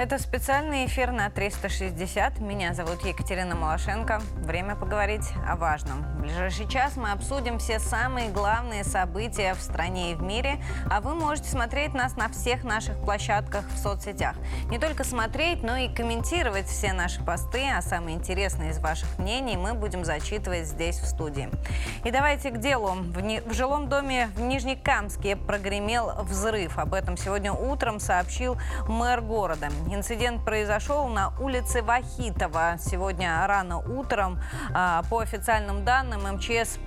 Это специальный эфир на 360. Меня зовут Екатерина Малашенко. Время поговорить о важном. В ближайший час мы обсудим все самые главные события в стране и в мире, а вы можете смотреть нас на всех наших площадках в соцсетях. Не только смотреть, но и комментировать все наши посты, а самые интересные из ваших мнений мы будем зачитывать здесь в студии. И давайте к делу. В, не... в жилом доме в Нижнекамске прогремел взрыв. Об этом сегодня утром сообщил мэр города. Инцидент произошел на улице Вахитова. Сегодня рано утром а, по официальным данным МЧС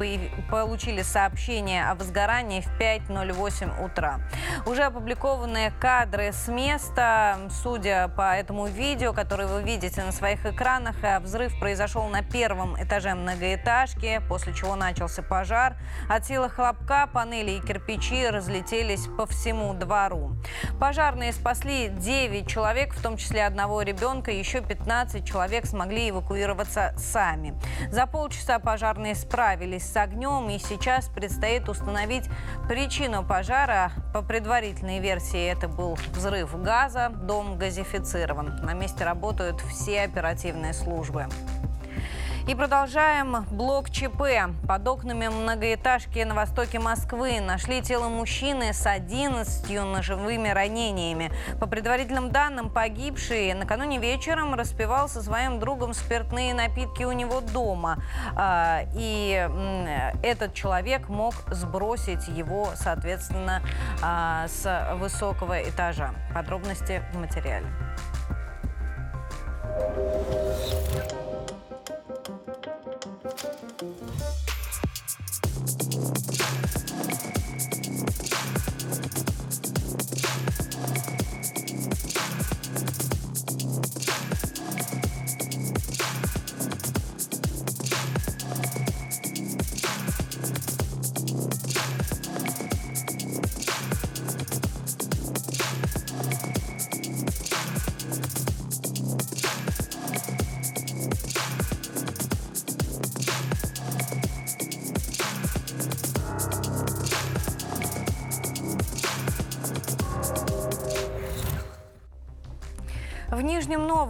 получили сообщение о возгорании в 5.08 утра. Уже опубликованные кадры с места. Судя по этому видео, которое вы видите на своих экранах, э, взрыв произошел на первом этаже многоэтажки, после чего начался пожар. От силы хлопка панели и кирпичи разлетелись по всему двору. Пожарные спасли 9 человек, в том числе одного ребенка, еще 15 человек смогли эвакуироваться сами. За полчаса пожарные справились с огнем, и сейчас предстоит установить причину пожара. По предварительной версии это был взрыв газа, дом газифицирован. На месте работают все оперативные службы. И продолжаем блок ЧП. Под окнами многоэтажки на востоке Москвы нашли тело мужчины с 11 ножевыми ранениями. По предварительным данным, погибший накануне вечером распивал со своим другом спиртные напитки у него дома. А, и этот человек мог сбросить его, соответственно, а, с высокого этажа. Подробности в материале.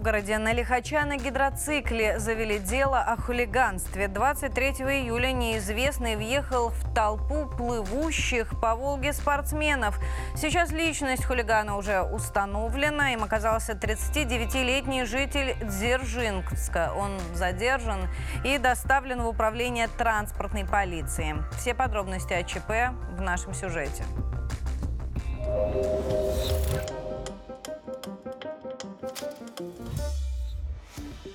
Новгороде на лихача на гидроцикле завели дело о хулиганстве. 23 июля неизвестный въехал в толпу плывущих по Волге спортсменов. Сейчас личность хулигана уже установлена. Им оказался 39-летний житель Дзержинска. Он задержан и доставлен в управление транспортной полиции. Все подробности о ЧП в нашем сюжете.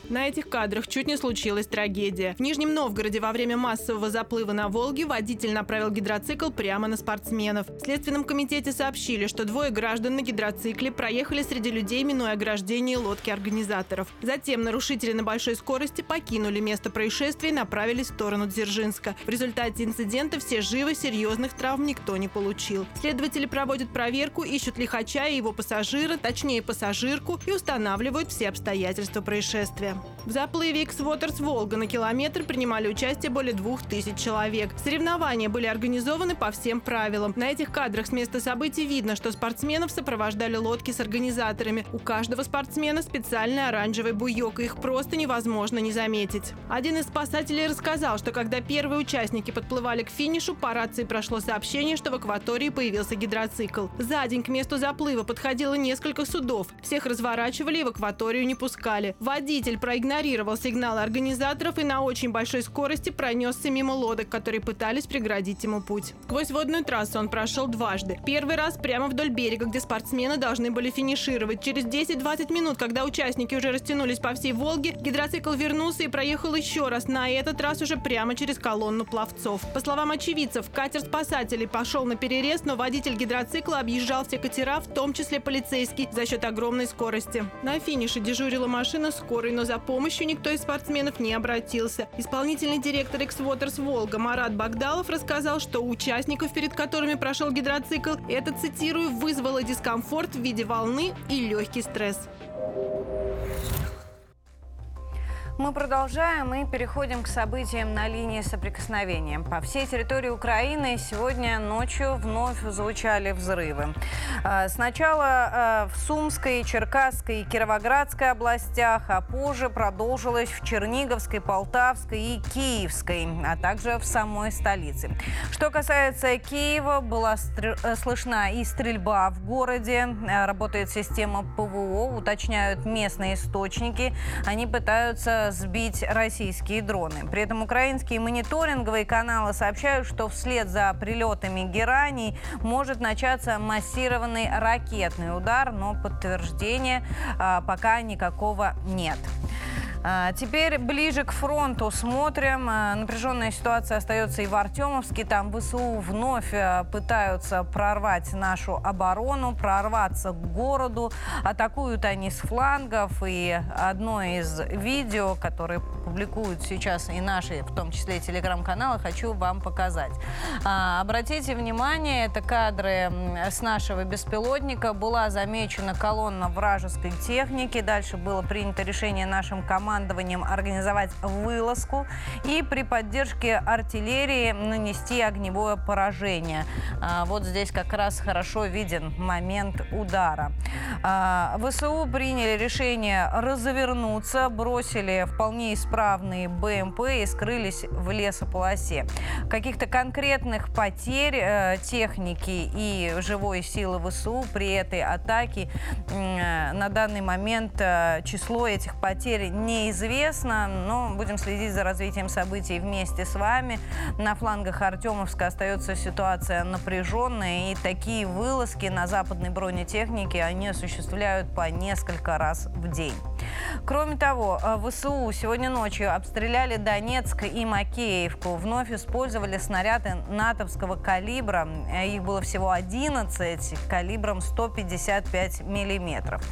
На этих кадрах чуть не случилась трагедия. В Нижнем Новгороде во время массового заплыва на Волге водитель направил гидроцикл прямо на спортсменов. В Следственном комитете сообщили, что двое граждан на гидроцикле проехали среди людей, минуя ограждение лодки организаторов. Затем нарушители на большой скорости покинули место происшествия и направились в сторону Дзержинска. В результате инцидента все живы, серьезных травм никто не получил. Следователи проводят проверку, ищут лихача и его пассажира, точнее пассажирку, и устанавливают все обстоятельства происшествия. В заплыве X-Waters Волга на километр принимали участие более двух тысяч человек. Соревнования были организованы по всем правилам. На этих кадрах с места событий видно, что спортсменов сопровождали лодки с организаторами. У каждого спортсмена специальный оранжевый буйок, и их просто невозможно не заметить. Один из спасателей рассказал, что когда первые участники подплывали к финишу, по рации прошло сообщение, что в акватории появился гидроцикл. За день к месту заплыва подходило несколько судов. Всех разворачивали и в акваторию не пускали. Водитель проигнорировал сигналы организаторов и на очень большой скорости пронесся мимо лодок, которые пытались преградить ему путь. Сквозь водную трассу он прошел дважды. Первый раз прямо вдоль берега, где спортсмены должны были финишировать. Через 10-20 минут, когда участники уже растянулись по всей Волге, гидроцикл вернулся и проехал еще раз, на этот раз уже прямо через колонну пловцов. По словам очевидцев, катер спасателей пошел на перерез, но водитель гидроцикла объезжал все катера, в том числе полицейский, за счет огромной скорости. На финише дежурила машина скорой, но за помощью никто из спортсменов не обратился. Исполнительный директор X-Waters Волга Марат Багдалов рассказал, что участников, перед которыми прошел гидроцикл, это, цитирую, вызвало дискомфорт в виде волны и легкий стресс. Мы продолжаем и переходим к событиям на линии соприкосновения. По всей территории Украины сегодня ночью вновь звучали взрывы. А, сначала а, в Сумской, Черкасской и Кировоградской областях, а позже продолжилось в Черниговской, Полтавской и Киевской, а также в самой столице. Что касается Киева, была э, слышна и стрельба в городе. Работает система ПВО, уточняют местные источники. Они пытаются сбить российские дроны. При этом украинские мониторинговые каналы сообщают, что вслед за прилетами гераний может начаться массированный ракетный удар, но подтверждения а, пока никакого нет. А, теперь ближе к фронту смотрим. А, напряженная ситуация остается и в Артемовске. Там ВСУ вновь а, пытаются прорвать нашу оборону, прорваться к городу. Атакуют они с флангов. И одно из видео, которое публикуют сейчас и наши, в том числе телеграм-каналы, хочу вам показать. Обратите внимание, это кадры с нашего беспилотника. Была замечена колонна вражеской техники. Дальше было принято решение нашим командам командованием организовать вылазку и при поддержке артиллерии нанести огневое поражение. А, вот здесь как раз хорошо виден момент удара. А, ВСУ приняли решение развернуться, бросили вполне исправные БМП и скрылись в лесополосе. Каких-то конкретных потерь э, техники и живой силы ВСУ при этой атаке э, на данный момент э, число этих потерь не неизвестно, но будем следить за развитием событий вместе с вами. На флангах Артемовска остается ситуация напряженная, и такие вылазки на западной бронетехнике они осуществляют по несколько раз в день. Кроме того, э, ВСУ сегодня ночью обстреляли Донецк и Макеевку. Вновь использовали снаряды натовского калибра. Э, их было всего 11 калибром 155 миллиметров.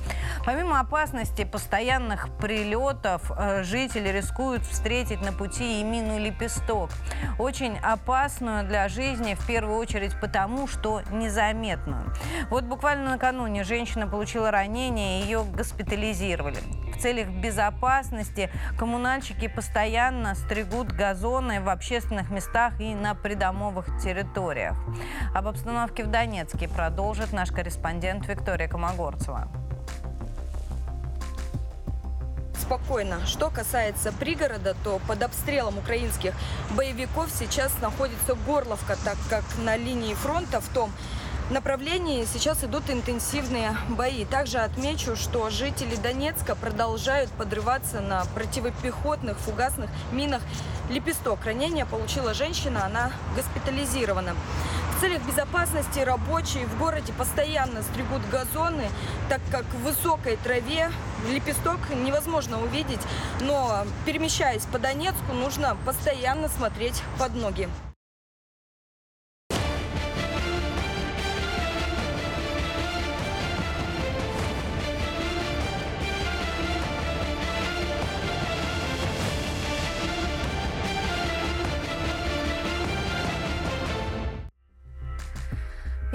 Помимо опасности постоянных прилетов, метров э, жители рискуют встретить на пути и мину «Лепесток». Очень опасную для жизни, в первую очередь потому, что незаметную. Вот буквально накануне женщина получила ранение, ее госпитализировали. В целях безопасности коммунальщики постоянно стригут газоны в общественных местах и на придомовых территориях. Об обстановке в Донецке продолжит наш корреспондент Виктория Комогорцева спокойно. Что касается пригорода, то под обстрелом украинских боевиков сейчас находится Горловка, так как на линии фронта в том направлении сейчас идут интенсивные бои. Также отмечу, что жители Донецка продолжают подрываться на противопехотных фугасных минах «Лепесток». Ранение получила женщина, она госпитализирована. Целях безопасности рабочие в городе постоянно стригут газоны, так как в высокой траве лепесток невозможно увидеть, но перемещаясь по Донецку, нужно постоянно смотреть под ноги.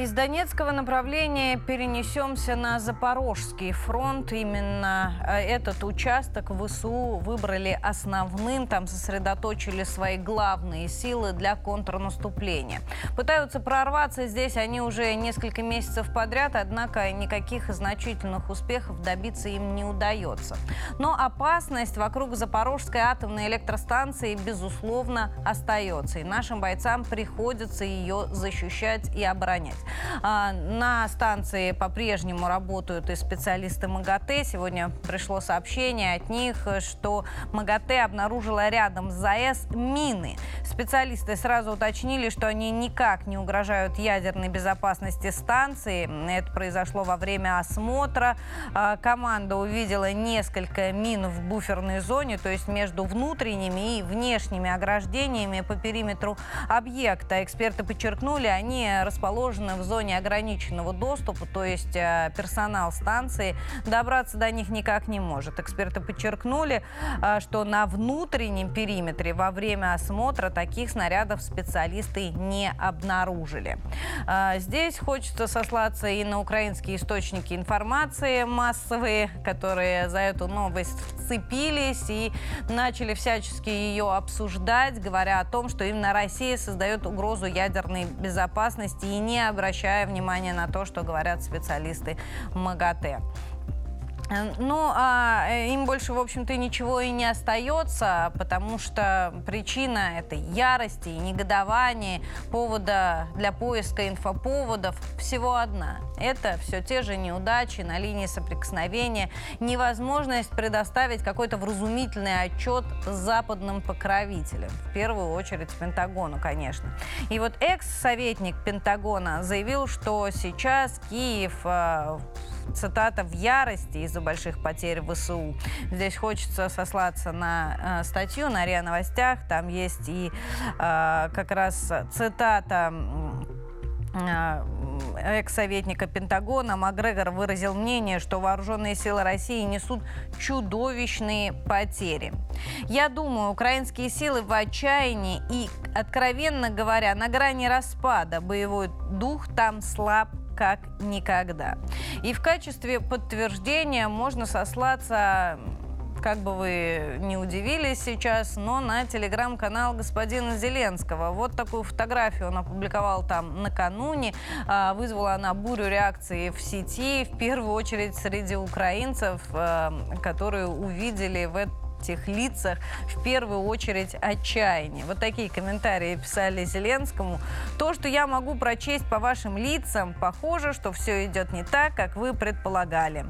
Из Донецкого направления перенесемся на Запорожский фронт. Именно э, этот участок ВСУ выбрали основным. Там сосредоточили свои главные силы для контрнаступления. Пытаются прорваться здесь они уже несколько месяцев подряд, однако никаких значительных успехов добиться им не удается. Но опасность вокруг Запорожской атомной электростанции, безусловно, остается. И нашим бойцам приходится ее защищать и оборонять. А, на станции по-прежнему работают и специалисты МАГАТЭ. Сегодня пришло сообщение от них, что МАГАТЭ обнаружила рядом с ЗАЭС мины. Специалисты сразу уточнили, что они никак не угрожают ядерной безопасности станции. Это произошло во время осмотра. А, команда увидела несколько мин в буферной зоне, то есть между внутренними и внешними ограждениями по периметру объекта. Эксперты подчеркнули, они расположены расположены в зоне ограниченного доступа, то есть э, персонал станции добраться до них никак не может. Эксперты подчеркнули, э, что на внутреннем периметре во время осмотра таких снарядов специалисты не обнаружили. Э, здесь хочется сослаться и на украинские источники информации массовые, которые за эту новость вцепились и начали всячески ее обсуждать, говоря о том, что именно Россия создает угрозу ядерной безопасности и не обращая внимания на то, что говорят специалисты МАГАТЭ. Э, ну, а э, им больше, в общем-то, ничего и не остается, потому что причина этой ярости и негодования, повода для поиска инфоповодов всего одна. Это все те же неудачи на линии соприкосновения, невозможность предоставить какой-то вразумительный отчет западным покровителям, в первую очередь Пентагону, конечно. И вот экс-советник Пентагона заявил, что сейчас Киев э, цитата, в ярости из-за больших потерь в ВСУ. Здесь хочется сослаться на э, статью на РИА Новостях. Там есть и э, как раз цитата э, экс-советника Пентагона Макгрегор выразил мнение, что вооруженные силы России несут чудовищные потери. Я думаю, украинские силы в отчаянии и, откровенно говоря, на грани распада. Боевой дух там слаб как никогда. И в качестве подтверждения можно сослаться как бы вы не удивились сейчас, но на телеграм-канал господина Зеленского. Вот такую фотографию он опубликовал там накануне. А, вызвала она бурю реакции в сети, в первую очередь среди украинцев, а, которые увидели в этом этих лицах в первую очередь отчаяние. Вот такие комментарии писали Зеленскому. То, что я могу прочесть по вашим лицам, похоже, что все идет не так, как вы предполагали.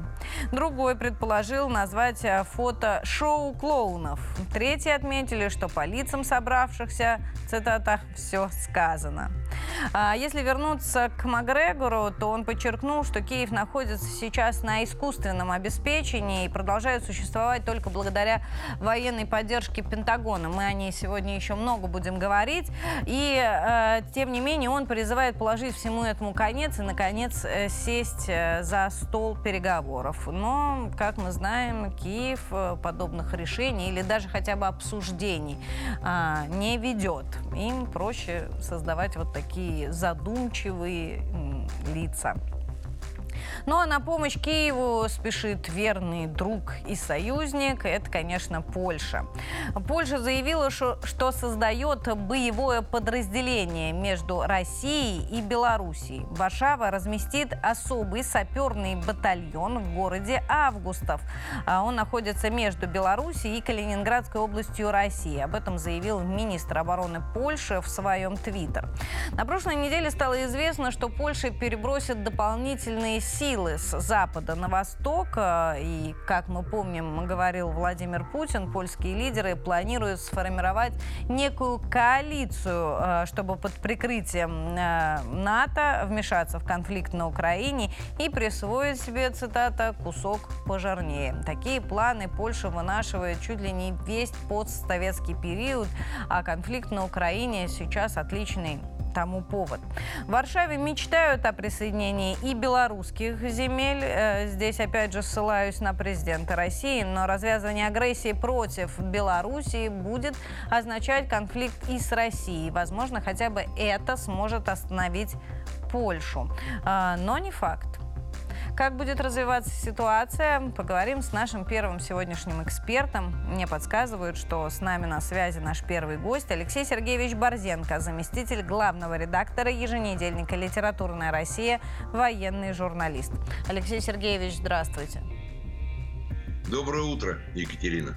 Другой предположил назвать э, фото шоу клоунов. Третьи отметили, что по лицам собравшихся, цитата, все сказано. А если вернуться к Макгрегору, то он подчеркнул, что Киев находится сейчас на искусственном обеспечении и продолжает существовать только благодаря военной поддержке Пентагона. Мы о ней сегодня еще много будем говорить. И, э, тем не менее, он призывает положить всему этому конец и, наконец, э, сесть э, за стол переговоров. Но, как мы знаем, Киев э, подобных решений или даже хотя бы обсуждений э, не ведет. Им проще создавать вот такие задумчивые лица. Ну а на помощь Киеву спешит верный друг и союзник. Это, конечно, Польша. Польша заявила, что, создает боевое подразделение между Россией и Белоруссией. Варшава разместит особый саперный батальон в городе Августов. А он находится между Белоруссией и Калининградской областью России. Об этом заявил министр обороны Польши в своем твиттер. На прошлой неделе стало известно, что Польша перебросит дополнительные силы с запада на восток. Э, и, как мы помним, говорил Владимир Путин, польские лидеры планируют сформировать некую коалицию, э, чтобы под прикрытием э, НАТО вмешаться в конфликт на Украине и присвоить себе, цитата, кусок пожирнее. Такие планы Польша вынашивает чуть ли не весь постсоветский период, а конфликт на Украине сейчас отличный тому повод. В Варшаве мечтают о присоединении и белорусских земель. Э, здесь, опять же, ссылаюсь на президента России, но развязывание агрессии против Белоруссии будет означать конфликт и с Россией. Возможно, хотя бы это сможет остановить Польшу. Э, но не факт. Как будет развиваться ситуация, поговорим с нашим первым сегодняшним экспертом. Мне подсказывают, что с нами на связи наш первый гость Алексей Сергеевич Борзенко, заместитель главного редактора еженедельника «Литературная Россия», военный журналист. Алексей Сергеевич, здравствуйте. Доброе утро, Екатерина.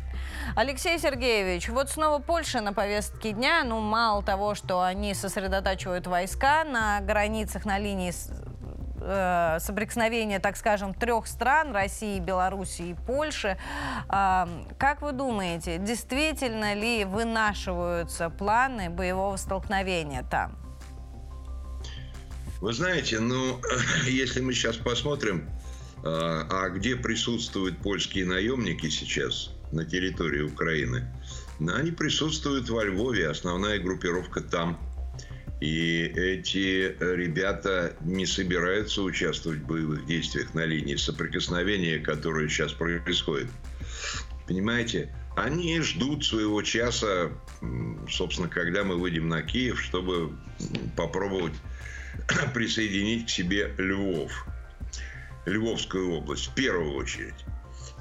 Алексей Сергеевич, вот снова Польша на повестке дня. Ну, мало того, что они сосредотачивают войска на границах, на линии э, соприкосновения, так скажем, трех стран, России, Белоруссии и Польши. Э, как вы думаете, действительно ли вынашиваются планы боевого столкновения там? Вы знаете, ну, если мы сейчас посмотрим, э, а где присутствуют польские наемники сейчас на территории Украины, ну, они присутствуют во Львове, основная группировка там – И эти ребята не собираются участвовать в боевых действиях на линии соприкосновения, которые сейчас происходят. Понимаете? Они ждут своего часа, собственно, когда мы выйдем на Киев, чтобы попробовать присоединить к себе Львов. Львовскую область в первую очередь.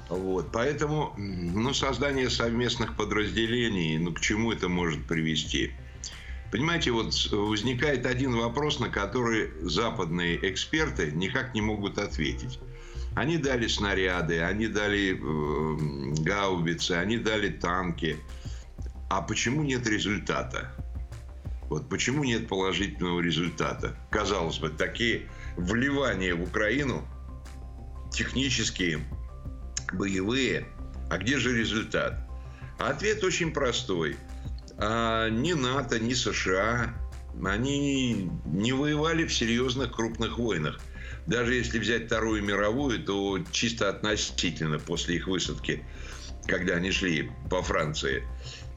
Вот, поэтому ну, создание совместных подразделений, ну, к чему это может привести? Понимаете, вот возникает один вопрос, на который западные эксперты никак не могут ответить. Они дали снаряды, они дали э, гаубицы, они дали танки. А почему нет результата? Вот почему нет положительного результата? Казалось бы, такие вливания в Украину технические, боевые. А где же результат? ответ очень простой. А ни НАТО, ни США, они не воевали в серьезных крупных войнах. Даже если взять Вторую мировую, то чисто относительно после их высадки, когда они шли по Франции,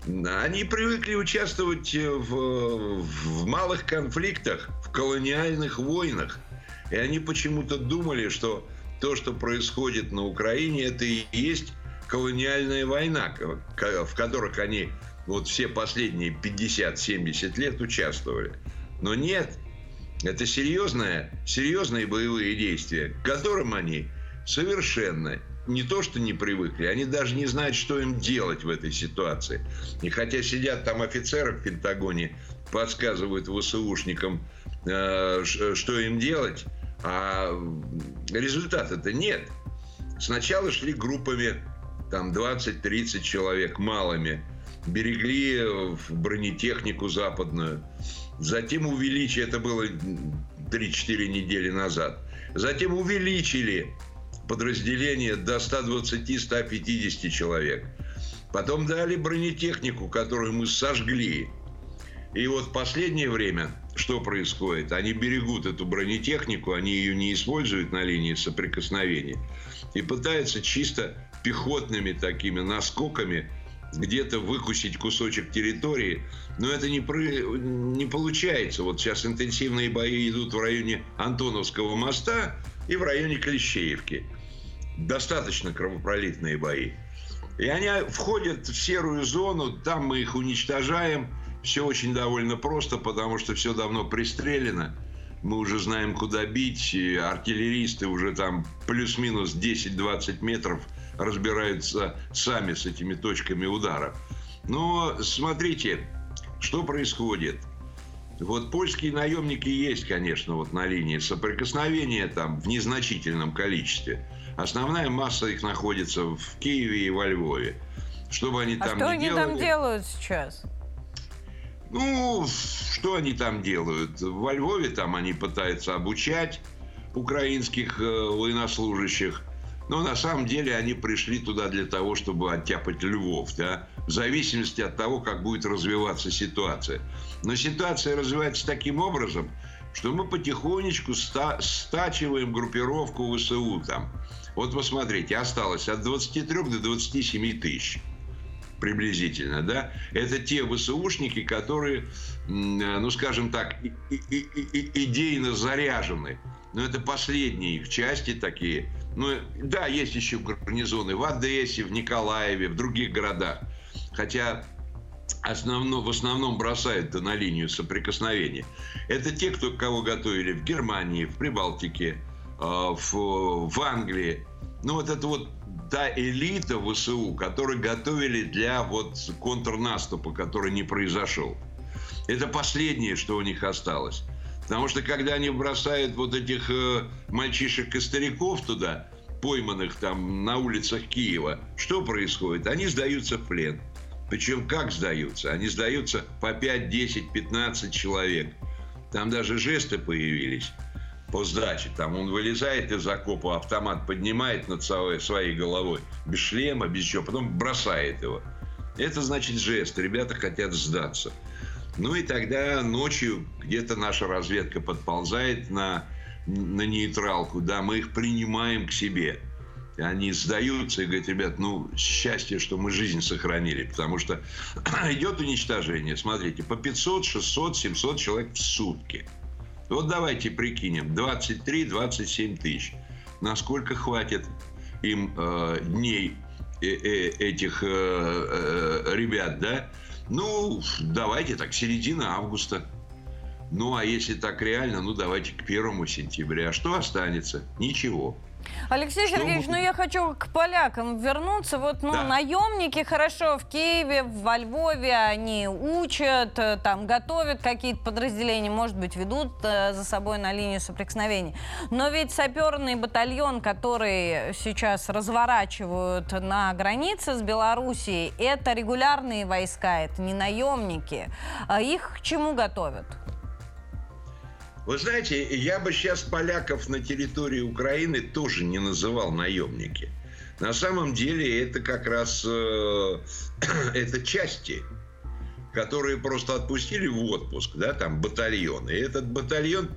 они привыкли участвовать в, в малых конфликтах, в колониальных войнах. И они почему-то думали, что то, что происходит на Украине, это и есть колониальная война, в которых они вот все последние 50-70 лет участвовали. Но нет, это серьезные, серьезные боевые действия, к которым они совершенно не то, что не привыкли, они даже не знают, что им делать в этой ситуации. И хотя сидят там офицеры в Пентагоне, подсказывают ВСУшникам, э, что им делать, а результата-то нет. Сначала шли группами, там 20-30 человек, малыми, берегли бронетехнику западную. Затем увеличили, это было 3-4 недели назад. Затем увеличили подразделение до 120-150 человек. Потом дали бронетехнику, которую мы сожгли. И вот последнее время что происходит? Они берегут эту бронетехнику, они ее не используют на линии соприкосновения и пытаются чисто пехотными такими наскоками где-то выкусить кусочек территории, но это не, про... не получается. Вот сейчас интенсивные бои идут в районе Антоновского моста и в районе Клещеевки. Достаточно кровопролитные бои. И они входят в серую зону, там мы их уничтожаем. Все очень довольно просто, потому что все давно пристрелено. Мы уже знаем, куда бить. Артиллеристы уже там плюс-минус 10-20 метров – разбираются сами с этими точками удара. Но смотрите, что происходит. Вот польские наемники есть, конечно, вот на линии соприкосновения там в незначительном количестве. Основная масса их находится в Киеве и во Львове. Что бы они а там что не они делали, там делают сейчас? Ну, что они там делают? Во Львове там они пытаются обучать украинских э, военнослужащих. Но на самом деле они пришли туда для того, чтобы оттяпать львов, да, в зависимости от того, как будет развиваться ситуация. Но ситуация развивается таким образом, что мы потихонечку ста стачиваем группировку ВСУ там. Вот посмотрите, осталось от 23 до 27 тысяч приблизительно, да, это те ВСУшники, которые, ну, скажем так, идейно заряжены. Но это последние их части такие, ну, да, есть еще гарнизоны в Одессе, в Николаеве, в других городах. Хотя основно, в основном бросают на линию соприкосновения. Это те, кто, кого готовили в Германии, в Прибалтике, э, в, в Англии. Ну, вот это вот та элита ВСУ, которую готовили для вот контрнаступа, который не произошел. Это последнее, что у них осталось. Потому что когда они бросают вот этих э, мальчишек и стариков туда, пойманных там на улицах Киева, что происходит? Они сдаются в плен. Причем как сдаются? Они сдаются по 5, 10, 15 человек. Там даже жесты появились по сдаче. Там он вылезает из окопа, автомат поднимает над своей головой, без шлема, без чего, потом бросает его. Это значит жест. Ребята хотят сдаться. Ну и тогда ночью где-то наша разведка подползает на, на нейтралку, да, мы их принимаем к себе. Они сдаются и говорят, ребят, ну, счастье, что мы жизнь сохранили. Потому что идет уничтожение, смотрите, по 500, 600, 700 человек в сутки. Вот давайте прикинем, 23-27 тысяч. Насколько хватит им э, дней э, э, этих э, э, ребят, да? Ну, давайте так, середина августа. Ну, а если так реально, ну, давайте к первому сентября. Что останется? Ничего. Алексей Что Сергеевич, мы- ну я хочу к полякам вернуться. Вот, ну, Да. наемники хорошо в Киеве, во Львове они учат, э, там готовят какие-то подразделения, может быть, ведут э, за собой на линию соприкосновения. Но ведь саперный батальон, который сейчас разворачивают на границе с Белоруссией, это регулярные войска, это не наемники. А Их к чему готовят? Вы знаете, я бы сейчас поляков на территории Украины тоже не называл наемники. На самом деле это как раз э, это части, которые просто отпустили в отпуск, да, там батальон. И этот батальон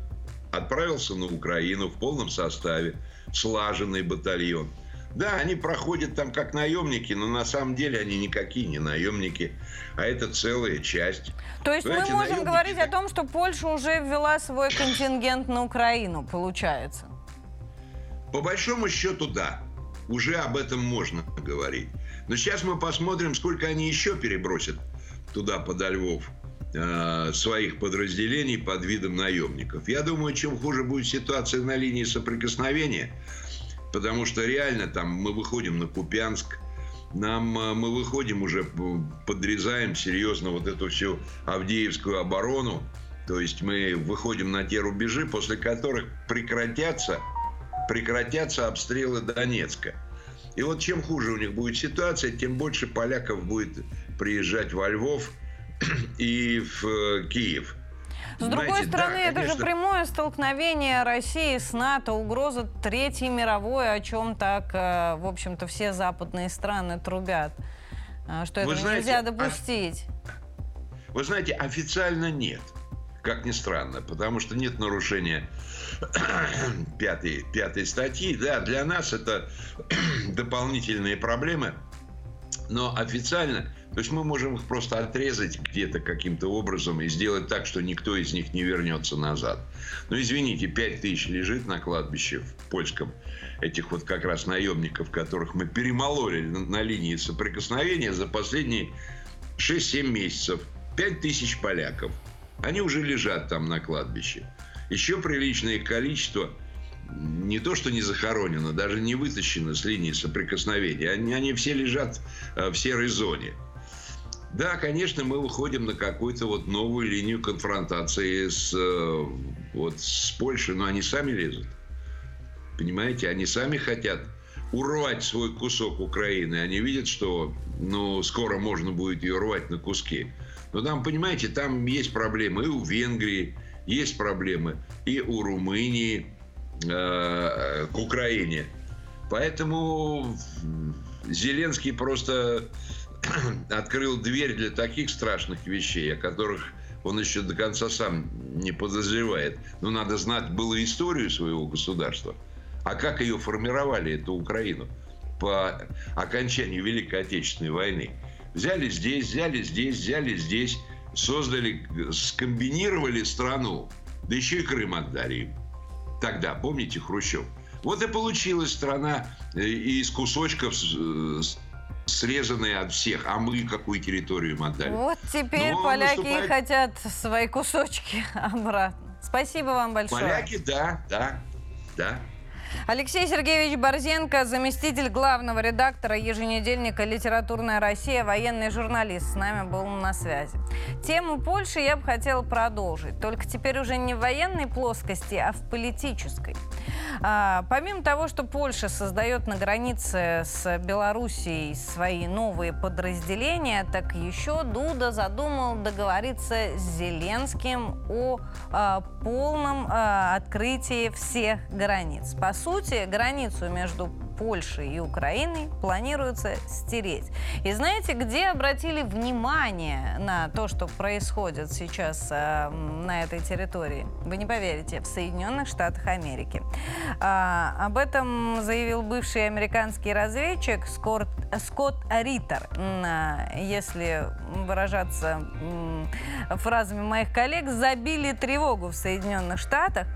отправился на Украину в полном составе, слаженный батальон. Да, они проходят там как наемники, но на самом деле они никакие не наемники, а это целая часть. То есть Знаете, мы можем говорить о так- том, что Польша уже ввела свой контингент на Украину, получается. По большому счету, да. Уже об этом можно говорить. Но сейчас мы посмотрим, сколько они еще перебросят туда, подо Львов, э, своих подразделений под видом наемников. Я думаю, чем хуже будет ситуация на линии соприкосновения, потому что реально там мы выходим на Купянск, нам э, мы выходим уже, подрезаем серьезно вот эту всю Авдеевскую оборону. То есть мы выходим на те рубежи, после которых прекратятся прекратятся обстрелы Донецка. И вот чем хуже у них будет ситуация, тем больше поляков будет приезжать во Львов и в э, Киев. С другой Понимаете, да, стороны, это же прямое столкновение России с НАТО, угроза Третьей мировой, о чем так, э, в общем-то, все западные страны трубят. э, Что Вы это знаете, нельзя а- допустить. Вы знаете, официально нет. Как ни странно, потому что нет нарушения пятой, пятой статьи. Да, для нас это дополнительные проблемы. Но официально, то есть мы можем их просто отрезать где-то каким-то образом и сделать так, что никто из них не вернется назад. Но извините, 5 тысяч лежит на кладбище в польском этих вот как раз наемников, которых мы перемололи на, на линии соприкосновения за последние 6-7 месяцев. 5 тысяч поляков. Они уже лежат там на кладбище. Еще приличное количество не то, что не захоронено, даже не вытащено с линии соприкосновения. Они, они все лежат э, в серой зоне. Да, конечно, мы выходим на какую-то вот новую линию конфронтации с, э, вот, с Польшей, но они сами лезут. Понимаете, они сами хотят урвать свой кусок Украины. Они видят, что ну, скоро можно будет ее рвать на куски. Но там, понимаете, там есть проблемы и у Венгрии, есть проблемы и у Румынии к Украине. Поэтому Зеленский просто открыл дверь для таких страшных вещей, о которых он еще до конца сам не подозревает. Но надо знать было историю своего государства. А как ее формировали, эту Украину, по окончанию Великой Отечественной войны. Взяли здесь, взяли здесь, взяли здесь, создали, скомбинировали страну, да еще и Крым отдали им. Тогда, помните, Хрущев? Вот и получилась страна э, из кусочков, э, с- срезанная от всех. А мы какую территорию им отдали? Вот теперь Но поляки и наступает- хотят свои кусочки обратно. Спасибо вам большое. Поляки, да, да, да. Алексей Сергеевич Борзенко, заместитель главного редактора еженедельника «Литературная Россия», военный журналист, с нами был на связи. Тему Польши я бы хотела продолжить, только теперь уже не в военной плоскости, а в политической. А, помимо того, что Польша создает на границе с Белоруссией свои новые подразделения, так еще Дуда задумал договориться с Зеленским о а, полном а, открытии всех границ. По сути, границу между Польшей и Украиной планируется стереть. И знаете, где обратили внимание на то, что происходит сейчас э, на этой территории? Вы не поверите, в Соединенных Штатах Америки. А, об этом заявил бывший американский разведчик Скотт, Скотт Риттер. Если выражаться фразами моих коллег, забили тревогу в Соединенных Штатах.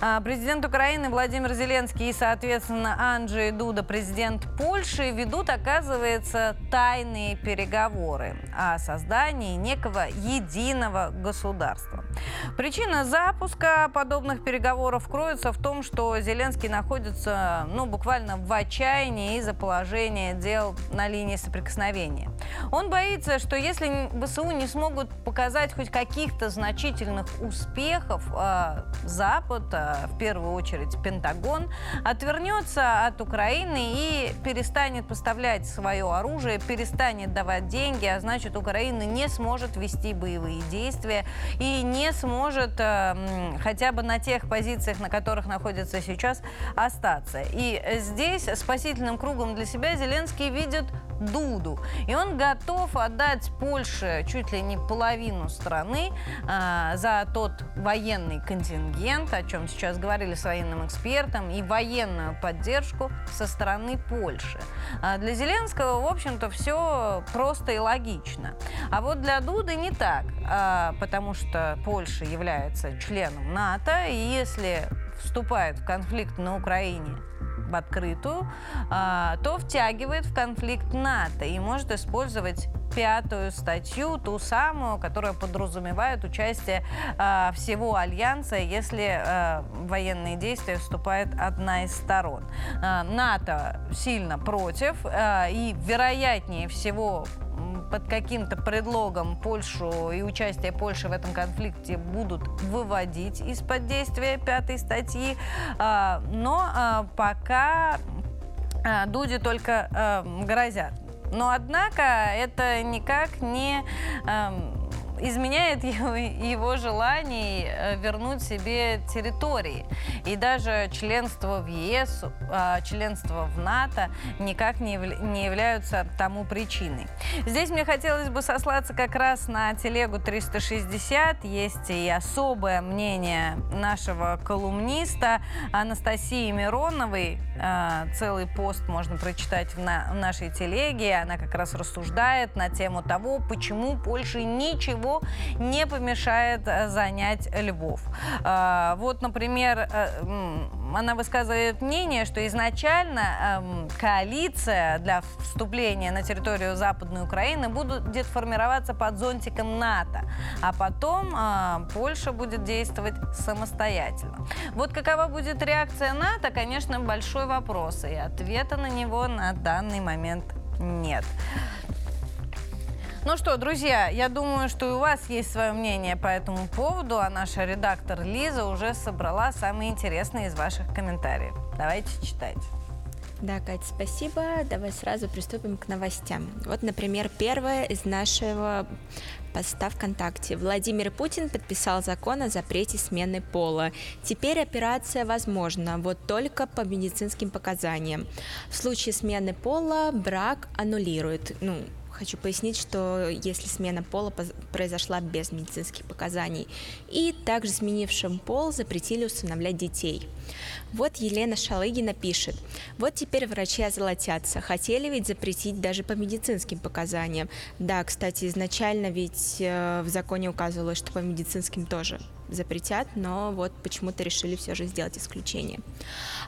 А, президент Украины Владимир Зеленский и, соответственно, Анджей Дуда, президент Польши, ведут, оказывается, тайные переговоры о создании некого единого государства. Причина запуска подобных переговоров кроется в том, что Зеленский находится ну, буквально в отчаянии из-за положения дел на линии соприкосновения. Он боится, что если ВСУ не смогут показать хоть каких-то значительных успехов, а Запад, а в первую очередь Пентагон, отвернется от Украины и перестанет поставлять свое оружие, перестанет давать деньги, а значит Украина не сможет вести боевые действия и не сможет э, хотя бы на тех позициях, на которых находится сейчас, остаться. И здесь спасительным кругом для себя Зеленский видит Дуду. И он готов отдать Польше чуть ли не половину страны э, за тот военный контингент, о чем сейчас говорили с военным экспертом, и военную поддержку со стороны Польши. А для Зеленского, в общем-то, все просто и логично. А вот для Дуды не так, э, потому что Польша является членом НАТО, и если вступает в конфликт на Украине в открытую, а, то втягивает в конфликт НАТО и может использовать пятую статью, ту самую, которая подразумевает участие э, всего альянса, если э, военные действия вступает одна из сторон. НАТО сильно против, и вероятнее всего под каким-то предлогом Польшу и участие Польши в этом конфликте будут выводить из-под действия пятой статьи. А, но а, пока а, Дуде только грозят. Но однако это никак не изменяет его, его желаний э, вернуть себе территории. И даже членство в ЕС, а, членство в НАТО никак не, не являются тому причиной. Здесь мне хотелось бы сослаться как раз на телегу 360. Есть и особое мнение нашего колумниста Анастасии Мироновой. А, целый пост можно прочитать в, в нашей телеге. Она как раз рассуждает на тему того, почему Польше ничего не помешает э, занять Львов. А, вот, например, э, она высказывает мнение, что изначально эм, коалиция для вступления на территорию Западной Украины будет формироваться под зонтиком НАТО, а потом э, Польша будет действовать самостоятельно. Вот какова будет реакция НАТО, конечно, большой вопрос, и ответа на него на данный момент нет. Ну что, друзья, я думаю, что и у вас есть свое мнение по этому поводу, а наша редактор Лиза уже собрала самые интересные из ваших комментариев. Давайте читать. Да, Катя, спасибо. Давай сразу приступим к новостям. Вот, например, первое из нашего поста ВКонтакте. Владимир Путин подписал закон о запрете смены пола. Теперь операция возможна, вот только по медицинским показаниям. В случае смены пола брак аннулирует. Ну, Хочу пояснить, что если смена пола произошла без медицинских показаний, и также сменившим пол запретили усыновлять детей. Вот Елена Шалыгина пишет. Вот теперь врачи озолотятся. Хотели ведь запретить даже по медицинским показаниям. Да, кстати, изначально ведь э, в законе указывалось, что по медицинским тоже запретят, но вот почему-то решили все же сделать исключение.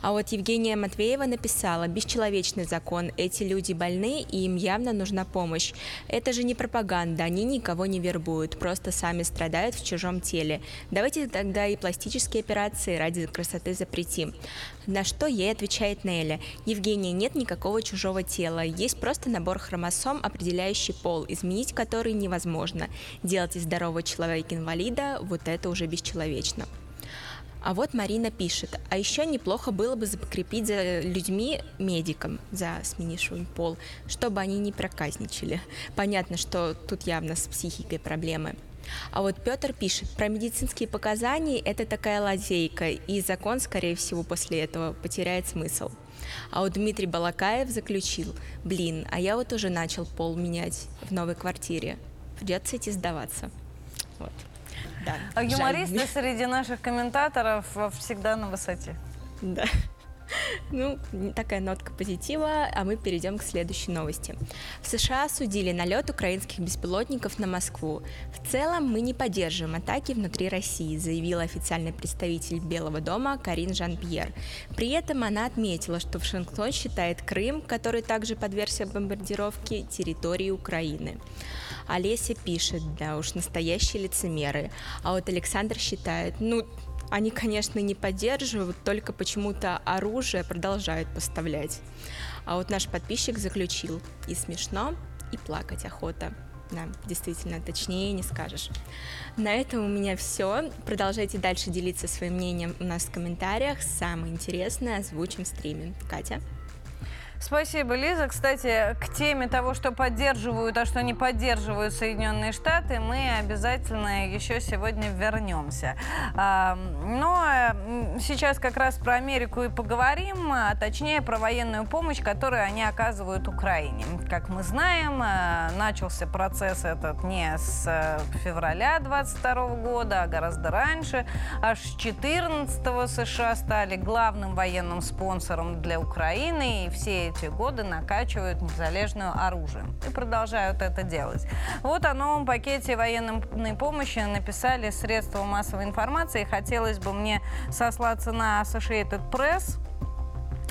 А вот Евгения Матвеева написала, бесчеловечный закон, эти люди больны, и им явно нужна помощь. Это же не пропаганда, они никого не вербуют, просто сами страдают в чужом теле. Давайте тогда и пластические операции ради красоты запретим. На что ей отвечает Неля. Евгения, нет никакого чужого тела, есть просто набор хромосом, определяющий пол, изменить который невозможно. Делать из здорового человека инвалида, вот это уже бесчеловечно. А вот Марина пишет, а еще неплохо было бы закрепить за людьми медикам, за сменившим пол, чтобы они не проказничали. Понятно, что тут явно с психикой проблемы. А вот Петр пишет, про медицинские показания это такая лазейка, и закон, скорее всего, после этого потеряет смысл. А вот Дмитрий Балакаев заключил, блин, а я вот уже начал пол менять в новой квартире. Придется идти сдаваться. Вот. Да. А юмористы жаль. среди наших комментаторов всегда на высоте. Да. Ну, такая нотка позитива, а мы перейдем к следующей новости. В США осудили налет украинских беспилотников на Москву. В целом мы не поддерживаем атаки внутри России, заявила официальный представитель Белого дома Карин Жан-Пьер. При этом она отметила, что Вашингтон считает Крым, который также подвергся бомбардировке, территорией Украины. Олеся пишет, да уж, настоящие лицемеры. А вот Александр считает, ну, они, конечно, не поддерживают, только почему-то оружие продолжают поставлять. А вот наш подписчик заключил, и смешно, и плакать охота. Да, действительно, точнее не скажешь. На этом у меня все. Продолжайте дальше делиться своим мнением у нас в комментариях. Самое интересное озвучим в стриме. Катя? Спасибо, Лиза. Кстати, к теме того, что поддерживают, а что не поддерживают Соединенные Штаты, мы обязательно еще сегодня вернемся. А, но э, сейчас как раз про Америку и поговорим, а точнее про военную помощь, которую они оказывают Украине. Как мы знаем, э, начался процесс этот не с э, февраля 22 года, а гораздо раньше. Аж 14 США стали главным военным спонсором для Украины, и все эти годы накачивают незалежное оружие и продолжают это делать. Вот о новом пакете военной помощи написали средства массовой информации. Хотелось бы мне сослаться на Associated Press.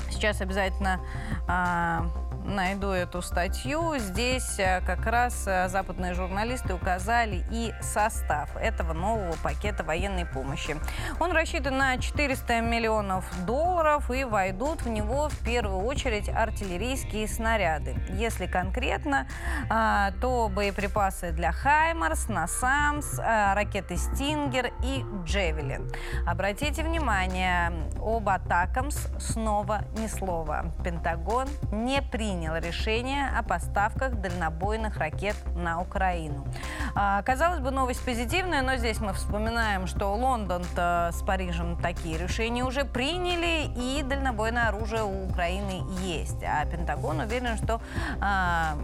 Сейчас обязательно а, найду эту статью. Здесь э, как раз э, западные журналисты указали и состав этого нового пакета военной помощи. Он рассчитан на 400 миллионов долларов и войдут в него в первую очередь артиллерийские снаряды. Если конкретно, а, то боеприпасы для «Хаймарс», «Насамс», а, ракеты «Стингер» и «Джевелин». Обратите внимание, об «Атакамс» снова ни слова. Пентагон не принял принял решение о поставках дальнобойных ракет на Украину. А, казалось бы, новость позитивная, но здесь мы вспоминаем, что Лондон с Парижем такие решения уже приняли, и дальнобойное оружие у Украины есть. А Пентагон уверен, что а,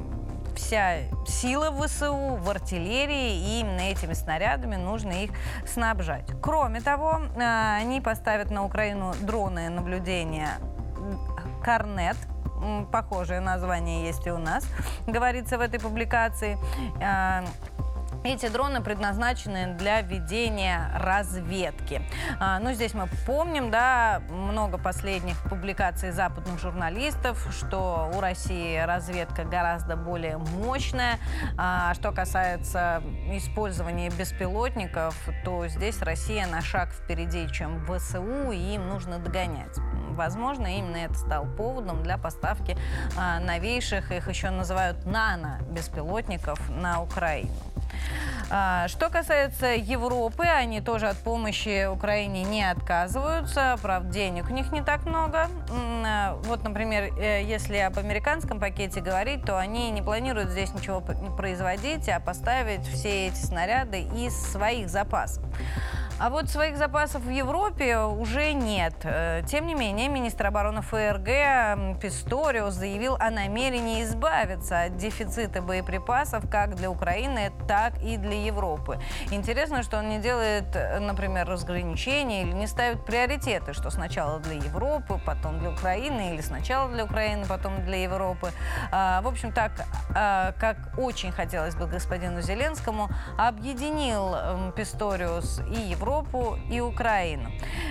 вся сила ВСУ, в артиллерии, и именно этими снарядами нужно их снабжать. Кроме того, а, они поставят на Украину дроны наблюдения Корнет, похожее название есть и у нас, говорится в этой публикации. А, эти дроны предназначены для ведения разведки. А, ну, здесь мы помним, да, много последних публикаций западных журналистов, что у России разведка гораздо более мощная. А, что касается использования беспилотников, то здесь Россия на шаг впереди, чем ВСУ, и им нужно догонять. Возможно, именно это стал поводом для поставки а, новейших, их еще называют нано-беспилотников на Украину. А, что касается Европы, они тоже от помощи Украине не отказываются. Правда, денег у них не так много. А, вот, например, э, если об американском пакете говорить, то они не планируют здесь ничего производить, а поставить все эти снаряды из своих запасов. А вот своих запасов в Европе уже нет. Э, тем не менее, министр обороны ФРГ Писториус заявил о намерении избавиться от дефицита боеприпасов как для Украины, так и для Европы. Интересно, что он не делает, например, разграничения или не ставит приоритеты, что сначала для Европы, потом для Украины, или сначала для Украины, потом для Европы. А, в общем, так, а, как очень хотелось бы господину Зеленскому, объединил Писториус и Европу Европу и Украину.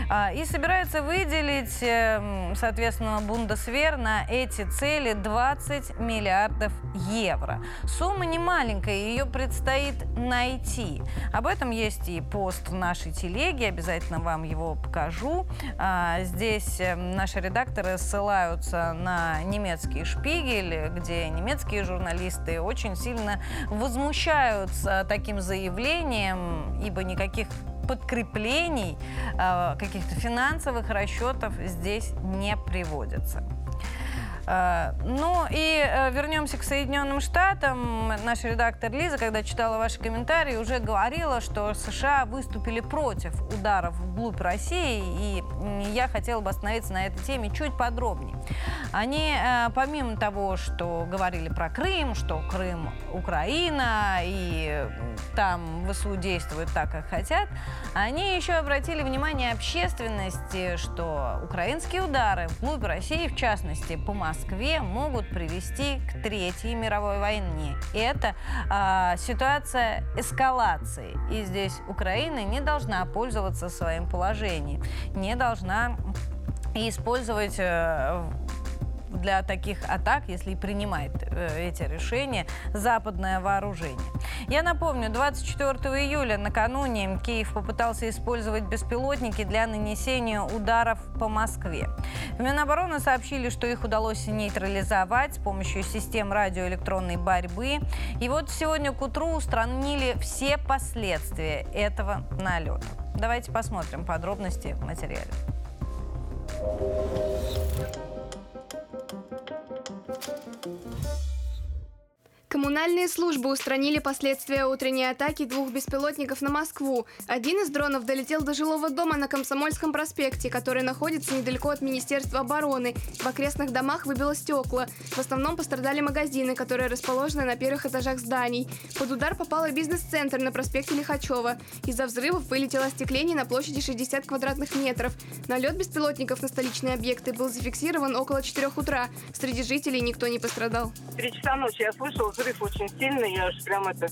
А, и собирается выделить, эм, соответственно, Бундесвер на эти цели 20 миллиардов евро. Сумма не маленькая, ее предстоит найти. Об этом есть и пост в нашей телеге, обязательно вам его покажу. А, здесь эм, наши редакторы ссылаются на немецкий шпигель, где немецкие журналисты очень сильно возмущаются таким заявлением, ибо никаких подкреплений, а, каких-то финансовых расчетов здесь не приводится. Э, ну и э, вернемся к Соединенным Штатам. Наша редактор Лиза, когда читала ваши комментарии, уже говорила, что США выступили против ударов вглубь России, и я хотела бы остановиться на этой теме чуть подробнее. Они, э, помимо того, что говорили про Крым, что Крым Украина, и там ВСУ действуют так, как хотят, они еще обратили внимание общественности, что украинские удары вглубь России, в частности по Москве, могут привести к Третьей мировой войне. И это э, ситуация эскалации. И здесь Украина не должна пользоваться своим положением, не должна использовать э, для таких атак, если и принимает э, эти решения, западное вооружение. Я напомню, 24 июля накануне Киев попытался использовать беспилотники для нанесения ударов по Москве. В Минобороны сообщили, что их удалось нейтрализовать с помощью систем радиоэлектронной борьбы. И вот сегодня к утру устранили все последствия этого налета. Давайте посмотрим подробности в материале. Thank you. Коммунальные службы устранили последствия утренней атаки двух беспилотников на Москву. Один из дронов долетел до жилого дома на Комсомольском проспекте, который находится недалеко от Министерства обороны. В окрестных домах выбило стекла. В основном пострадали магазины, которые расположены на первых этажах зданий. Под удар попал и бизнес-центр на проспекте Лихачева. Из-за взрывов вылетело остекление на площади 60 квадратных метров. Налет беспилотников на столичные объекты был зафиксирован около 4 утра. Среди жителей никто не пострадал. Три часа ночи я слышала взрыв очень сильный, я аж прям это,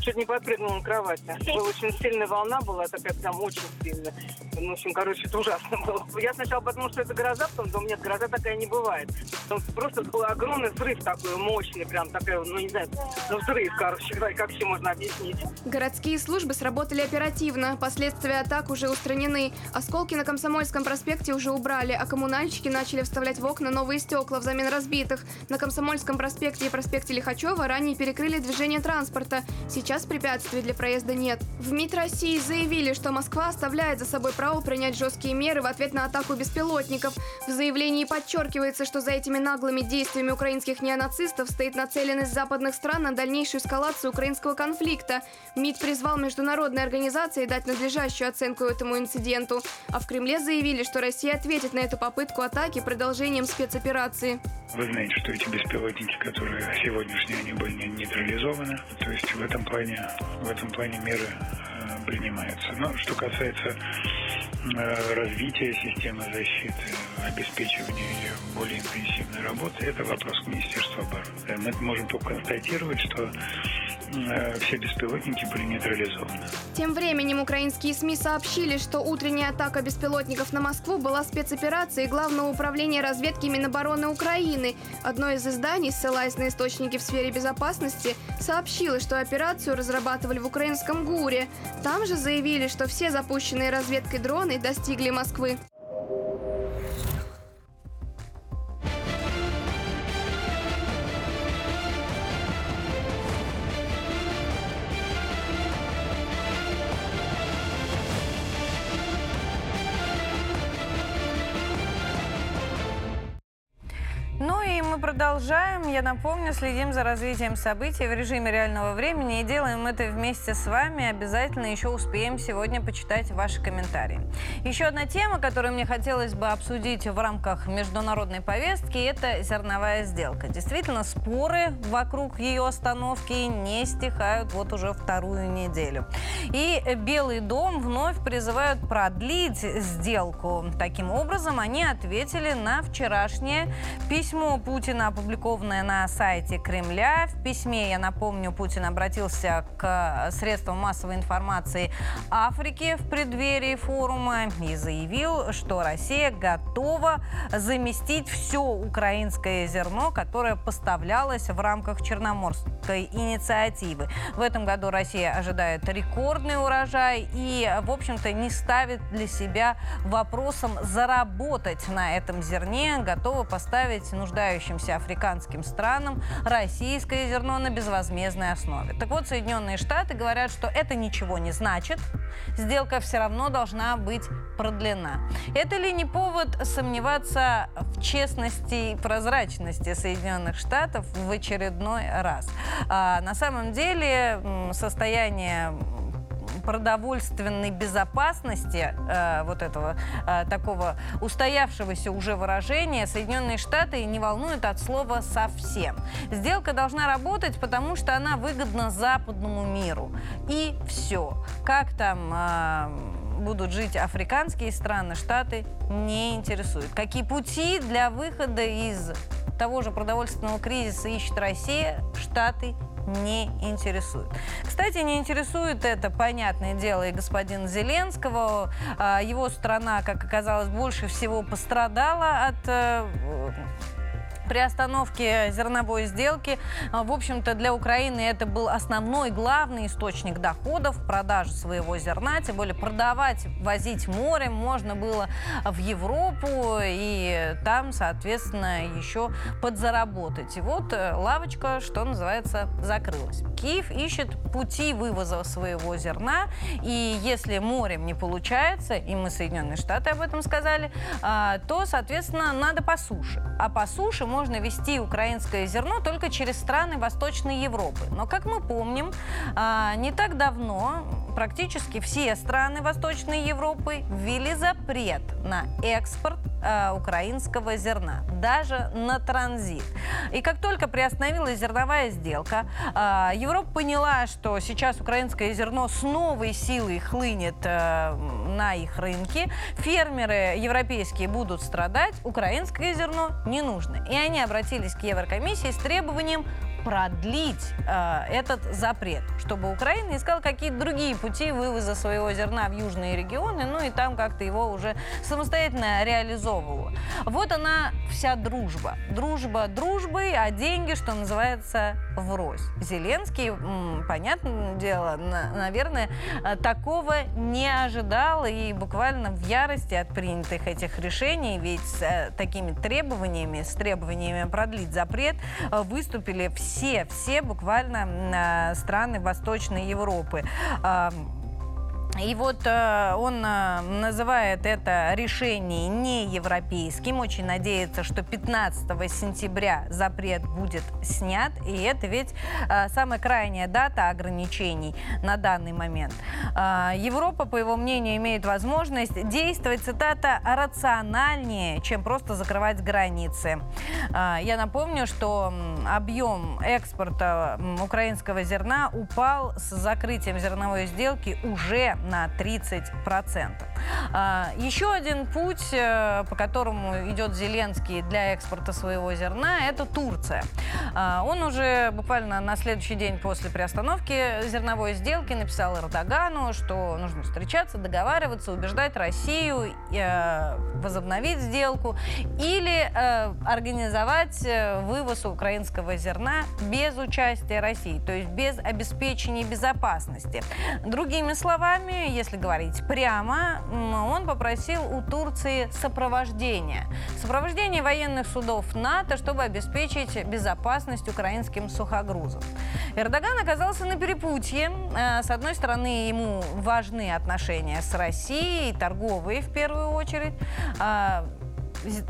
чуть не подпрыгнула на кровати. Была очень сильная волна была, такая прям очень сильная. Ну, в общем, короче, это ужасно было. Я сначала подумала, что это гроза, потом думаю, нет, гроза такая не бывает. Там просто был огромный взрыв такой, мощный, прям такой, ну не знаю, ну взрыв, короче, как все можно объяснить. Городские службы сработали оперативно, последствия атак уже устранены. Осколки на Комсомольском проспекте уже убрали, а коммунальщики начали вставлять в окна новые стекла взамен разбитых. На Комсомольском проспекте и проспекте Лихачева ранее перекрыли движение транспорта. Сейчас препятствий для проезда нет. В МИД России заявили, что Москва оставляет за собой право принять жесткие меры в ответ на атаку беспилотников. В заявлении подчеркивается, что за этими наглыми действиями украинских неонацистов стоит нацеленность западных стран на дальнейшую эскалацию украинского конфликта. МИД призвал международные организации дать надлежащую оценку этому инциденту. А в Кремле заявили, что Россия ответит на эту попытку атаки продолжением спецоперации. Вы знаете, что эти беспилотники, которые сегодняшние, они были нейтрализованы. То есть в этом плане, в этом плане меры принимаются. Но что касается э, развития системы защиты, обеспечивания ее более интенсивной работы, это вопрос к Министерству обороны. Мы можем только констатировать, что Э, все беспилотники были нейтрализованы. Тем временем украинские СМИ сообщили, что утренняя атака беспилотников на Москву была спецоперацией Главного управления разведки Минобороны Украины. Одно из изданий, ссылаясь на источники в сфере безопасности, сообщило, что операцию разрабатывали в украинском ГУРе. Там же заявили, что все запущенные разведкой дроны достигли Москвы. Продолжаем. Я напомню, следим за развитием событий в режиме реального времени и делаем это вместе с вами. Обязательно еще успеем сегодня почитать ваши комментарии. Еще одна тема, которую мне хотелось бы обсудить в рамках международной повестки, это зерновая сделка. Действительно, споры вокруг ее остановки не стихают вот уже вторую неделю. И Белый дом вновь призывают продлить сделку. Таким образом, они ответили на вчерашнее письмо Путина Путина, опубликованное на сайте Кремля. В письме, я напомню, Путин обратился к средствам массовой информации Африки в преддверии форума и заявил, что Россия готова заместить все украинское зерно, которое поставлялось в рамках Черноморской инициативы. В этом году Россия ожидает рекордный урожай и, в общем-то, не ставит для себя вопросом заработать на этом зерне, готова поставить нуждающихся развивающимся африканским странам российское зерно на безвозмездной основе. Так вот, Соединенные Штаты говорят, что это ничего не значит, сделка все равно должна быть продлена. Это ли не повод сомневаться в честности и прозрачности Соединенных Штатов в очередной раз? А, на самом деле состояние продовольственной безопасности э, вот этого э, такого устоявшегося уже выражения Соединенные Штаты не волнуют от слова совсем. Сделка должна работать, потому что она выгодна западному миру. И все. Как там э, будут жить африканские страны, Штаты не интересуют. Какие пути для выхода из того же продовольственного кризиса ищет Россия, Штаты не интересует. Кстати, не интересует это, понятное дело, и господина Зеленского. А, его страна, как оказалось, больше всего пострадала от э, при остановке зерновой сделки. А, в общем-то, для Украины это был основной, главный источник доходов, продажи своего зерна. Тем более продавать, возить морем можно было в Европу и там, соответственно, еще подзаработать. И вот э, лавочка, что называется, закрылась. Киев ищет пути вывоза своего зерна, и если морем не получается, и мы Соединенные Штаты об этом сказали, а, то, соответственно, надо по суше. А по суше можно вести украинское зерно только через страны Восточной Европы. Но, как мы помним, а, не так давно практически все страны Восточной Европы ввели запрет на экспорт э, украинского зерна, даже на транзит. И как только приостановилась зерновая сделка, э, Европа поняла, что сейчас украинское зерно с новой силой хлынет э, на их рынки, фермеры европейские будут страдать, украинское зерно не нужно. И они обратились к Еврокомиссии с требованием продлить э, этот запрет, чтобы Украина искала какие-то другие пути вывоза своего зерна в южные регионы, ну и там как-то его уже самостоятельно реализовывала. Вот она вся дружба. Дружба дружбой, а деньги, что называется, врозь. Зеленский, понятное дело, на, наверное, такого не ожидал и буквально в ярости от принятых этих решений, ведь с э, такими требованиями, с требованиями продлить запрет э, выступили все все, все буквально страны Восточной Европы. И вот э, он э, называет это решение не европейским. Очень надеется, что 15 сентября запрет будет снят. И это ведь э, самая крайняя дата ограничений на данный момент. Э, Европа, по его мнению, имеет возможность действовать, цитата, рациональнее, чем просто закрывать границы. Э, я напомню, что объем экспорта украинского зерна упал с закрытием зерновой сделки уже на 30%. А, еще один путь, э, по которому идет Зеленский для экспорта своего зерна, это Турция. А, он уже буквально на следующий день после приостановки зерновой сделки написал Эрдогану, что нужно встречаться, договариваться, убеждать Россию э, возобновить сделку или э, организовать вывоз украинского зерна без участия России, то есть без обеспечения безопасности. Другими словами, если говорить прямо, он попросил у Турции сопровождения. Сопровождение военных судов НАТО, чтобы обеспечить безопасность украинским сухогрузам. Эрдоган оказался на перепутье. Э, с одной стороны, ему важны отношения с Россией, торговые в первую очередь.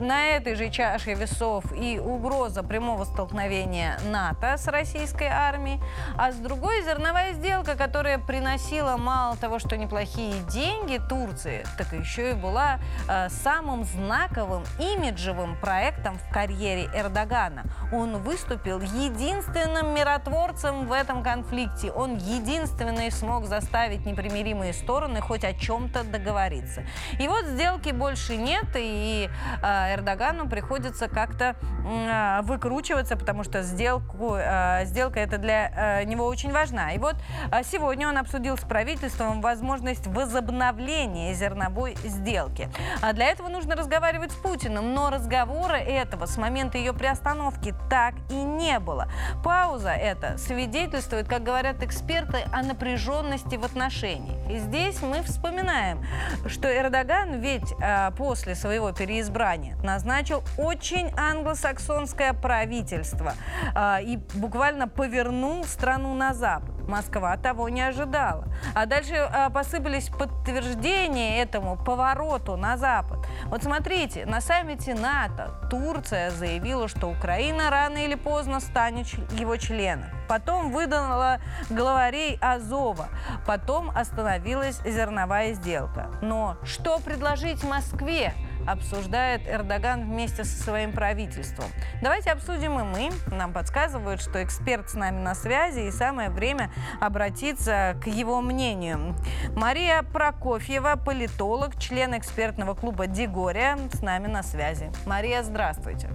На этой же чаше весов и угроза прямого столкновения НАТО с российской армией, а с другой зерновая сделка, которая приносила мало того, что неплохие деньги Турции, так еще и была э, самым знаковым имиджевым проектом в карьере Эрдогана. Он выступил единственным миротворцем в этом конфликте. Он единственный смог заставить непримиримые стороны хоть о чем-то договориться. И вот сделки больше нет, и Э, Эрдогану приходится как-то э, выкручиваться, потому что сделку, э, сделка это для него очень важна. И вот сегодня он обсудил с правительством возможность возобновления зерновой сделки. А для этого нужно разговаривать с Путиным, но разговора этого с момента ее приостановки так и не было. Пауза это свидетельствует, как говорят эксперты, о напряженности в отношениях. И здесь мы вспоминаем, что Эрдоган ведь после своего переизбрания Иране назначил очень англосаксонское правительство э, и буквально повернул страну на запад. Москва того не ожидала. А дальше э, посыпались подтверждения этому повороту на запад. Вот смотрите, на саммите НАТО Турция заявила, что Украина рано или поздно станет его членом. Потом выдала главарей Азова. Потом остановилась зерновая сделка. Но что предложить Москве? Обсуждает Эрдоган вместе со своим правительством. Давайте обсудим и мы. Нам подсказывают, что эксперт с нами на связи, и самое время обратиться к его мнению. Мария Прокофьева, политолог, член экспертного клуба «Дигория», с нами на связи. Мария, здравствуйте.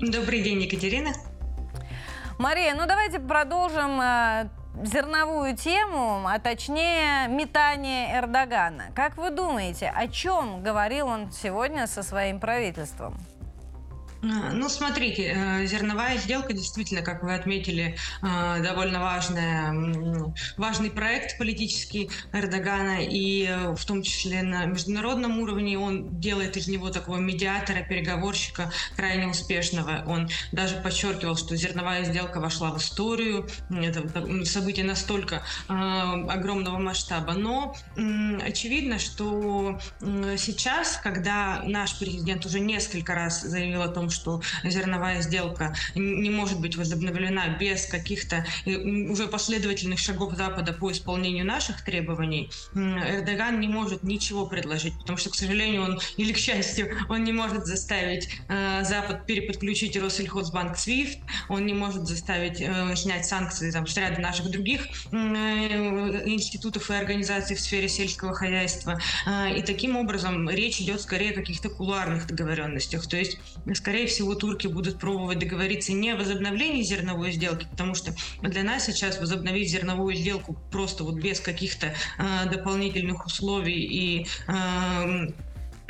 Добрый день, Екатерина. Мария, ну давайте продолжим э, зерновую тему, а точнее метание Эрдогана. Как вы думаете, о чем говорил он сегодня со своим правительством? А, ну, смотрите, э, зерновая сделка действительно, как вы отметили, э, довольно важная, важный проект политический Эрдогана, и э, в том числе на международном уровне он делает из него такого медиатора, переговорщика крайне успешного. Он даже подчеркивал, что зерновая сделка вошла в историю. Это событие настолько огромного масштаба. Но очевидно, что сейчас, когда наш президент уже несколько раз заявил о том, что зерновая сделка не может быть возобновлена без каких-то э, уже последовательных шагов Запада по исполнению наших требований, Эрдоган не может ничего предложить, потому что, к сожалению, он, или к счастью, он не может заставить э, Запад переподключить Россельхозбанк SWIFT, он не может заставить э, снять санкции там, с ряда наших других институтов и организаций в сфере сельского хозяйства. И таким образом речь идет скорее о каких-то кулуарных договоренностях. То есть, скорее скорее всего, турки будут пробовать договориться не о возобновлении зерновой сделки, потому что для нас сейчас возобновить зерновую сделку просто вот без каких-то э, дополнительных условий и э,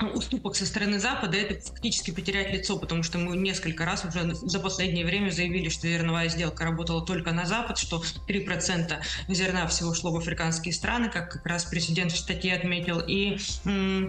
уступок со стороны Запада, это фактически потерять лицо, потому что мы несколько раз уже за последнее время заявили, что зерновая сделка работала только на Запад, что 3% зерна всего шло в африканские страны, как как раз президент в статье отметил. И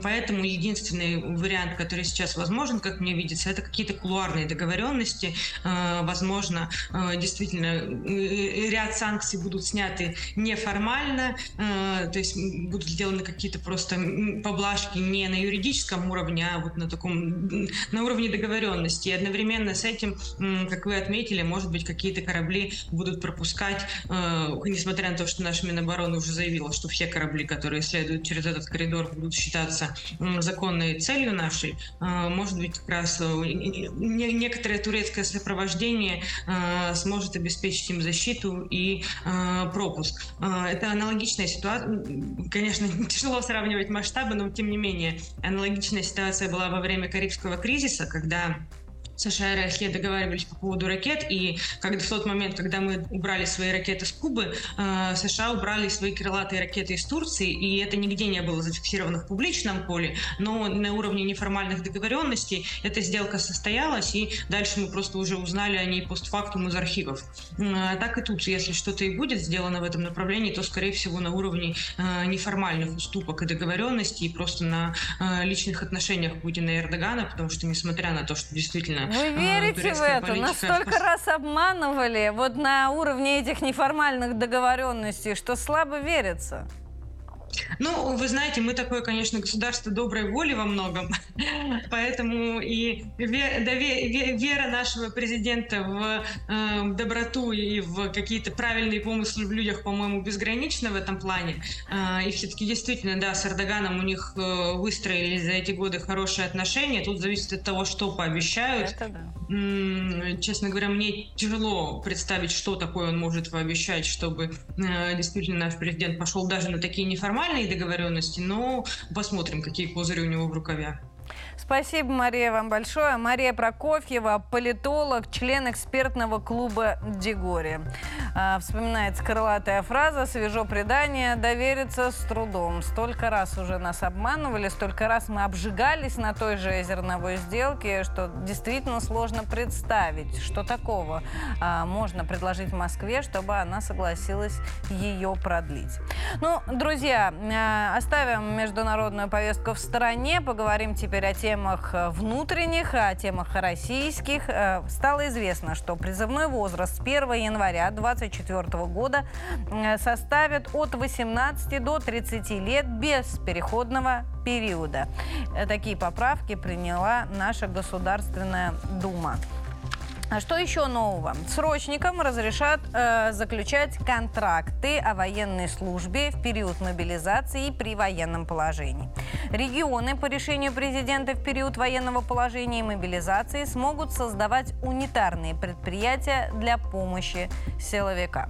поэтому единственный вариант, который сейчас возможен, как мне видится, это какие-то кулуарные договоренности. Э, возможно, э, действительно, э, ряд санкций будут сняты неформально, то есть будут сделаны какие-то просто поблажки не на юридическом политическом уровне, а вот на таком, на уровне договоренности. И одновременно с этим, как вы отметили, может быть, какие-то корабли будут пропускать, э, несмотря на то, что наш Минобороны уже заявила, что все корабли, которые следуют через этот коридор, будут считаться законной целью нашей, э, может быть, как раз э, некоторое турецкое сопровождение сможет обеспечить им защиту и пропуск. Это аналогичная ситуация. Конечно, тяжело сравнивать масштабы, но тем не менее, аналогичная аналогичная ситуация была во время Карибского кризиса, когда США и Россия договаривались по поводу ракет, и когда, в тот момент, когда мы убрали свои ракеты с Кубы, э, США убрали свои крылатые ракеты из Турции, и это нигде не было зафиксировано в публичном поле, но на уровне неформальных договоренностей эта сделка состоялась, и дальше мы просто уже узнали о ней постфактум из архивов. Э, так и тут, если что-то и будет сделано в этом направлении, то, скорее всего, на уровне э, неформальных уступок и договоренностей, и просто на э, личных отношениях Путина и Эрдогана, потому что, несмотря на то, что действительно вы верите в это? Настолько раз обманывали вот на уровне этих неформальных договоренностей, что слабо верится. Ну, вы знаете, мы такое, конечно, государство доброй воли во многом, поэтому и вера нашего президента в э, доброту и в какие-то правильные помыслы в людях, по-моему, безгранична в этом плане. Э, и все-таки действительно, да, с Эрдоганом у них э, выстроились за эти годы хорошие отношения. Тут зависит от того, что пообещают. Да. Честно говоря, мне тяжело представить, что такое он может пообещать, чтобы действительно наш президент пошел даже на такие неформальные формальные договоренности, но посмотрим, какие козыри у него в рукаве. Спасибо, Мария, вам большое. Мария Прокофьева, политолог, член экспертного клуба «Дегори». А, вспоминается крылатая фраза «свежо предание, довериться с трудом». Столько раз уже нас обманывали, столько раз мы обжигались на той же зерновой сделке, что действительно сложно представить, что такого а, можно предложить Москве, чтобы она согласилась ее продлить. Ну, друзья, а, оставим международную повестку в стороне, поговорим теперь о темах внутренних, о темах российских. А, стало известно, что призывной возраст с 1 января 2024 года составит от 18 до 30 лет без переходного периода. Такие поправки приняла наша Государственная Дума. А что еще нового? Срочникам разрешат э, заключать контракты о военной службе в период мобилизации и при военном положении. Регионы по решению президента в период военного положения и мобилизации смогут создавать унитарные предприятия для помощи силовикам.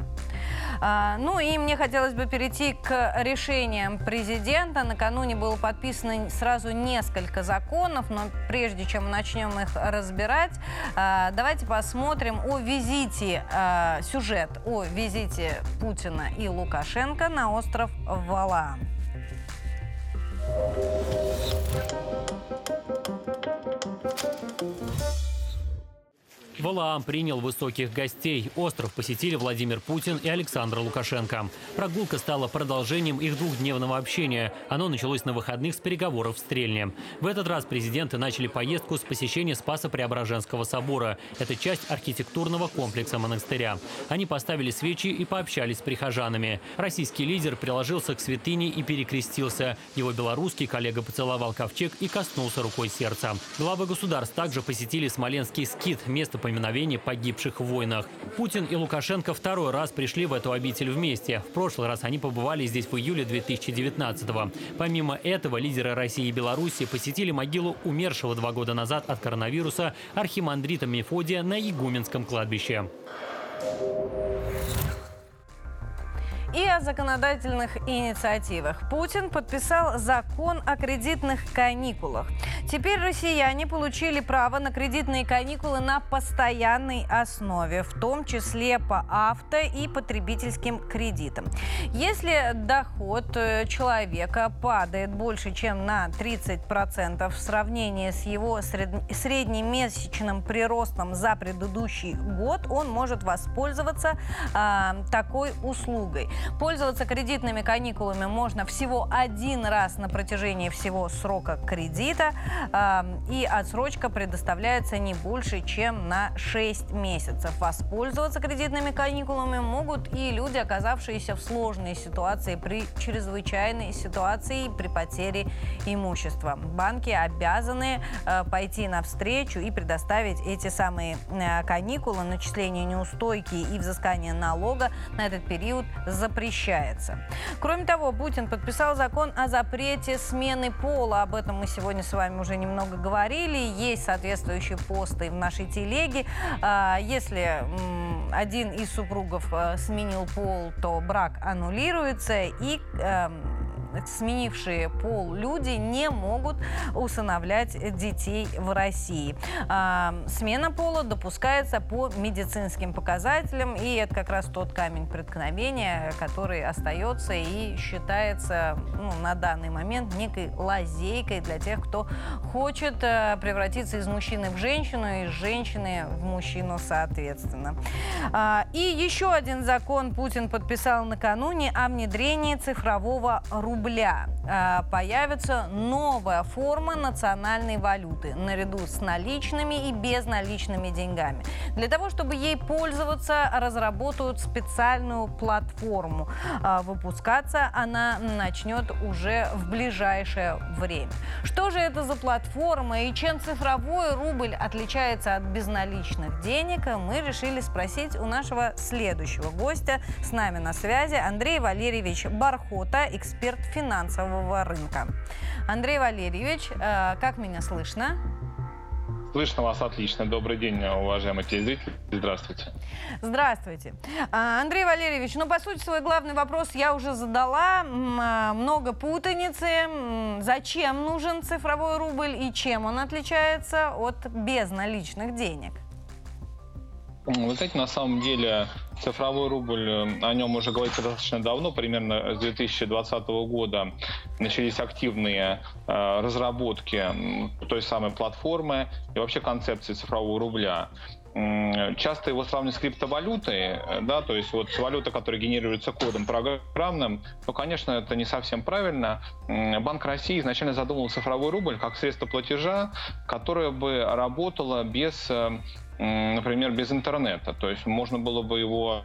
А, ну и мне хотелось бы перейти к решениям президента. Накануне было подписано сразу несколько законов, но прежде чем начнем их разбирать, а, давайте посмотрим о визите, а, сюжет о визите Путина и Лукашенко на остров Валаам. Валаам принял высоких гостей. Остров посетили Владимир Путин и Александр Лукашенко. Прогулка стала продолжением их двухдневного общения. Оно началось на выходных с переговоров в Стрельне. В этот раз президенты начали поездку с посещения Спаса Преображенского собора. Это часть архитектурного комплекса монастыря. Они поставили свечи и пообщались с прихожанами. Российский лидер приложился к святыне и перекрестился. Его белорусский коллега поцеловал ковчег и коснулся рукой сердца. Главы государств также посетили Смоленский скит, место поминовения погибших в войнах. Путин и Лукашенко второй раз пришли в эту обитель вместе. В прошлый раз они побывали здесь в июле 2019-го. Помимо этого, лидеры России и Беларуси посетили могилу умершего два года назад от коронавируса архимандрита Мефодия на Игуменском кладбище. И о законодательных инициативах. Путин подписал закон о кредитных каникулах. Теперь россияне получили право на кредитные каникулы на постоянной основе, в том числе по авто и потребительским кредитам. Если доход э, человека падает больше, чем на 30% в сравнении с его среднемесячным приростом за предыдущий год, он может воспользоваться э, такой услугой. Пользоваться кредитными каникулами можно всего один раз на протяжении всего срока кредита. И отсрочка предоставляется не больше, чем на 6 месяцев. Воспользоваться кредитными каникулами могут и люди, оказавшиеся в сложной ситуации при чрезвычайной ситуации при потере имущества. Банки обязаны э, пойти навстречу и предоставить эти самые э, каникулы, начисление неустойки и взыскание налога на этот период за запрещается. Кроме того, Путин подписал закон о запрете смены пола. Об этом мы сегодня с вами уже немного говорили. Есть соответствующие посты в нашей телеге. А, если один из супругов э, сменил пол, то брак аннулируется и эм, сменившие пол люди не могут усыновлять детей в России. А, смена пола допускается по медицинским показателям, и это как раз тот камень преткновения, который остается и считается ну, на данный момент некой лазейкой для тех, кто хочет э, превратиться из мужчины в женщину, и из женщины в мужчину соответственно. А, и еще один закон Путин подписал накануне о внедрении цифрового рубля рубля э, появится новая форма национальной валюты наряду с наличными и безналичными деньгами. Для того, чтобы ей пользоваться, разработают специальную платформу. Э, выпускаться она начнет уже в ближайшее время. Что же это за платформа и чем цифровой рубль отличается от безналичных денег, мы решили спросить у нашего следующего гостя. С нами на связи Андрей Валерьевич Бархота, эксперт финансового рынка. Андрей Валерьевич, э, как меня слышно? Слышно вас отлично. Добрый день, уважаемые телезрители. Здравствуйте. Здравствуйте. А, Андрей Валерьевич, ну, по сути, свой главный вопрос я уже задала. А, много путаницы. Зачем нужен цифровой рубль и чем он отличается от безналичных денег? Вы знаете, на самом деле цифровой рубль, о нем уже говорится достаточно давно, примерно с 2020 года. Начались активные э, разработки той самой платформы и вообще концепции цифрового рубля. Часто его сравнивают с криптовалютой, э, да, то есть вот валюта, которая генерируется кодом программным, ну, конечно, это не совсем правильно. Банк России изначально задумал цифровой рубль как средство платежа, которое бы работало без э, например, без интернета. То есть можно было бы его,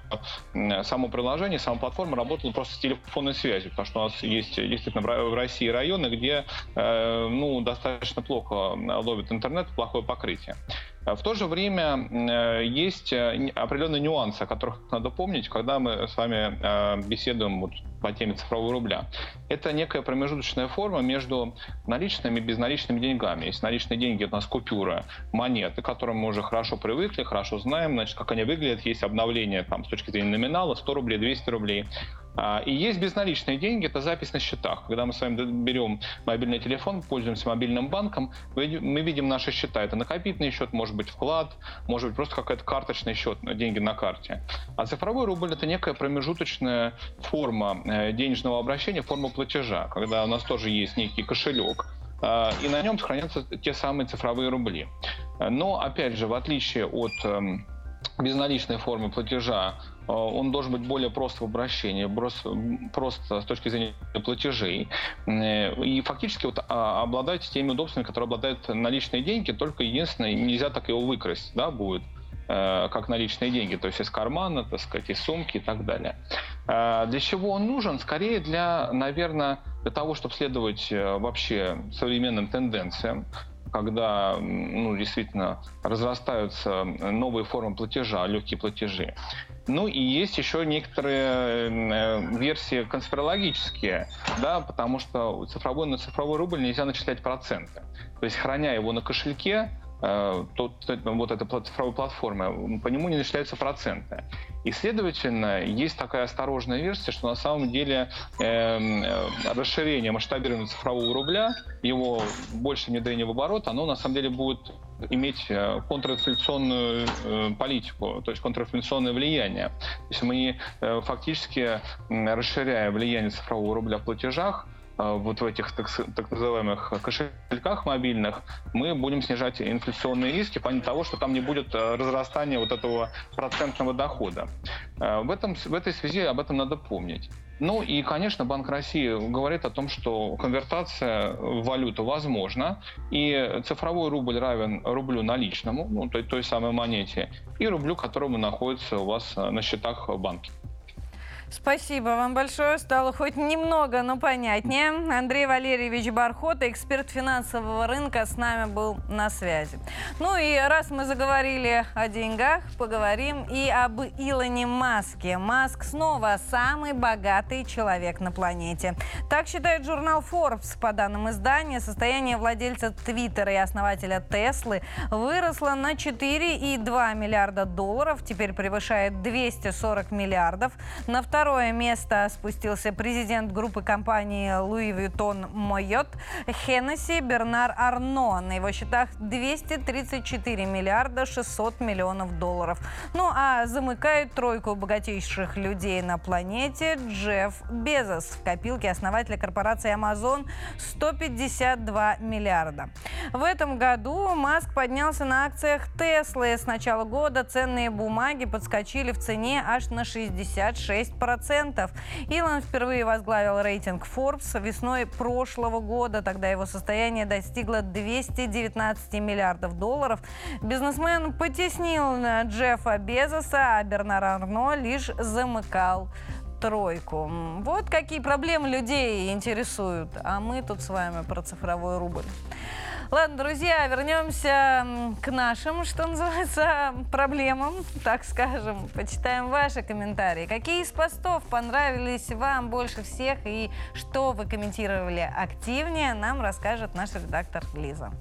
само приложение, сама платформа работала просто с телефонной связью, потому что у нас есть действительно в России районы, где э, ну, достаточно плохо ловит интернет, плохое покрытие. В то же время э, есть э, определенные нюансы, о которых надо помнить, когда мы с вами беседуем вот по теме цифрового рубля. Это некая промежуточная форма между наличными и безналичными деньгами. Есть наличные деньги, это у нас купюры, монеты, которым мы уже хорошо привыкли, хорошо знаем, значит, как они выглядят. Есть обновление там, с точки зрения номинала, 100 рублей, 200 рублей. А, и есть безналичные деньги, это запись на счетах. Когда мы с вами берем мобильный телефон, пользуемся мобильным банком, мы видим наши счета. Это накопительный счет, может быть вклад, может быть просто какой-то карточный счет, деньги на карте. А цифровой рубль – это некая промежуточная форма э, денежного обращения, форма платежа, когда у нас тоже есть некий кошелек, а, и на нем сохранятся те самые цифровые рубли. Но, опять же, в отличие от эм, безналичной формы платежа, э, он должен быть более прост в обращении, просто с точки зрения платежей. Э, и фактически вот а, обладать теми удобствами, которые обладают наличные деньги, только единственное, нельзя так его выкрасть, да, будет э, как наличные деньги, то есть из кармана, так сказать, из сумки и так далее. Для чего он нужен? Скорее для, наверное, для того, чтобы следовать вообще современным тенденциям, когда ну, действительно разрастаются новые формы платежа, легкие платежи. Ну и есть еще некоторые э, версии конспирологические, да, потому что цифровой на цифровой рубль нельзя начислять проценты. То есть, храня его на кошельке, Э, тот, вот эта цифровая платформа, по нему не начисляются проценты. И, следовательно, есть такая осторожная версия, что на самом деле эм, э, расширение масштабирования цифрового рубля, его больше внедрение в оборот, оно на самом деле будет иметь э, контринфляционную э, политику, то есть контринфляционное влияние. То есть мы э, фактически, расширяя влияние цифрового рубля в платежах, вот в этих так, так называемых кошельках мобильных мы будем снижать инфляционные риски в плане того, что там не будет э, разрастания вот этого процентного дохода. Э, в, этом, в этой связи об этом надо помнить. Ну и, конечно, Банк России говорит о том, что конвертация в валюту возможна, и цифровой рубль равен рублю наличному, ну, той, той самой монете, и рублю, которому находится у вас на счетах в. Спасибо вам большое. Стало хоть немного, но понятнее. Андрей Валерьевич Бархота, эксперт финансового рынка, с нами был на связи. Ну и раз мы заговорили о деньгах, поговорим и об Илоне Маске. Маск снова самый богатый человек на планете. Так считает журнал Forbes. По данным издания, состояние владельца Твиттера и основателя Теслы выросло на 4,2 миллиарда долларов, теперь превышает 240 миллиардов. На втором второе место спустился президент группы компании Louis Vuitton Moyot Хеннесси Бернар Арно. На его счетах 234 миллиарда 600 миллионов долларов. Ну а замыкает тройку богатейших людей на планете Джефф Безос. В копилке основателя корпорации Amazon 152 миллиарда. В этом году Маск поднялся на акциях Теслы. С начала года ценные бумаги подскочили в цене аж на 66%. 10%. Илон впервые возглавил рейтинг Forbes весной прошлого года. Тогда его состояние достигло 219 миллиардов долларов. Бизнесмен потеснил Джеффа Безоса, а Бернар Арно лишь замыкал тройку. Вот какие проблемы людей интересуют. А мы тут с вами про цифровой рубль. Ладно, друзья, вернемся к нашим, что называется, проблемам, так скажем. Почитаем ваши комментарии. Какие из постов понравились вам больше всех и что вы комментировали активнее, нам расскажет наш редактор Лиза.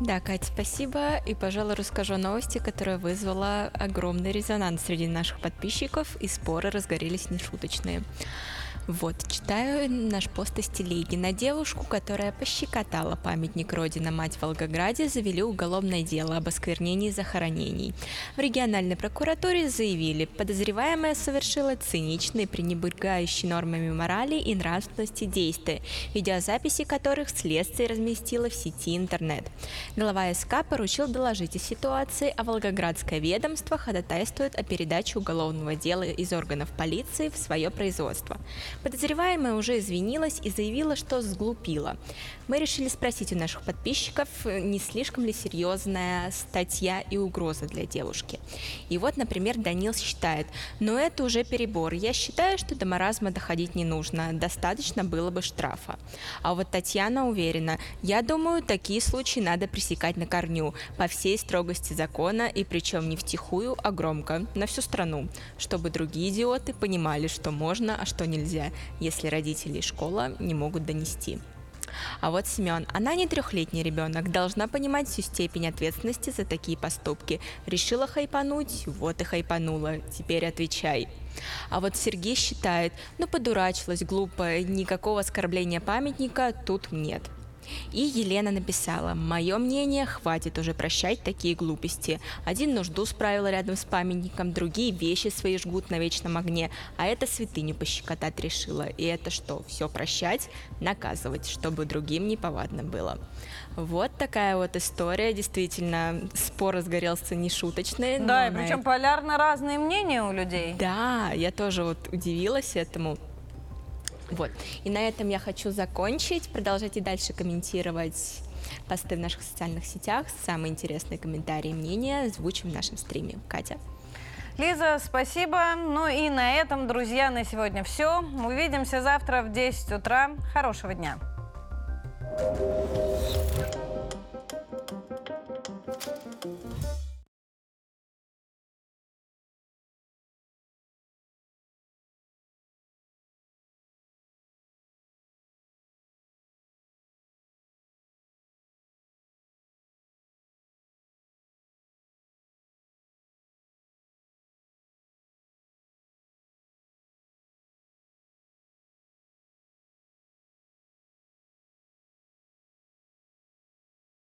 Да, Катя, спасибо. И, пожалуй, расскажу о новости, которая вызвала огромный резонанс среди наших подписчиков, и споры разгорелись нешуточные. Вот, читаю наш пост из телеги. На девушку, которая пощекотала памятник Родина Мать в Волгограде, завели уголовное дело об осквернении захоронений. В региональной прокуратуре заявили, подозреваемая совершила циничные, пренебрегающие нормами морали и нравственности действия, видеозаписи которых следствие разместило в сети интернет. Глава СК поручил доложить о ситуации, а Волгоградское ведомство ходатайствует о передаче уголовного дела из органов полиции в свое производство. Подозреваемая уже извинилась и заявила, что сглупила. Мы решили спросить у наших подписчиков, не слишком ли серьезная статья и угроза для девушки. И вот, например, Данил считает, но это уже перебор. Я считаю, что до маразма доходить не нужно, достаточно было бы штрафа. А вот Татьяна уверена, я думаю, такие случаи надо пресекать на корню, по всей строгости закона, и причем не втихую, а громко, на всю страну, чтобы другие идиоты понимали, что можно, а что нельзя, если родители и школа не могут донести. А вот Семен, она не трехлетний ребенок, должна понимать всю степень ответственности за такие поступки. Решила хайпануть, вот и хайпанула, теперь отвечай. А вот Сергей считает, ну подурачилась глупо, никакого оскорбления памятника тут нет. И Елена написала, мое мнение, хватит уже прощать такие глупости. Один нужду справила рядом с памятником, другие вещи свои жгут на вечном огне, а это святыню пощекотать решила. И это что, все прощать, наказывать, чтобы другим не повадно было. Вот такая вот история, действительно, спор разгорелся нешуточный. Да, и причем полярно разные мнения у людей. Да, я тоже вот удивилась этому. Вот. И на этом я хочу закончить. Продолжайте дальше комментировать посты в наших социальных сетях. Самые интересные комментарии и мнения озвучим в нашем стриме. Катя. Лиза, спасибо. Ну и на этом, друзья, на сегодня все. Увидимся завтра в 10 утра. Хорошего дня. Thank you.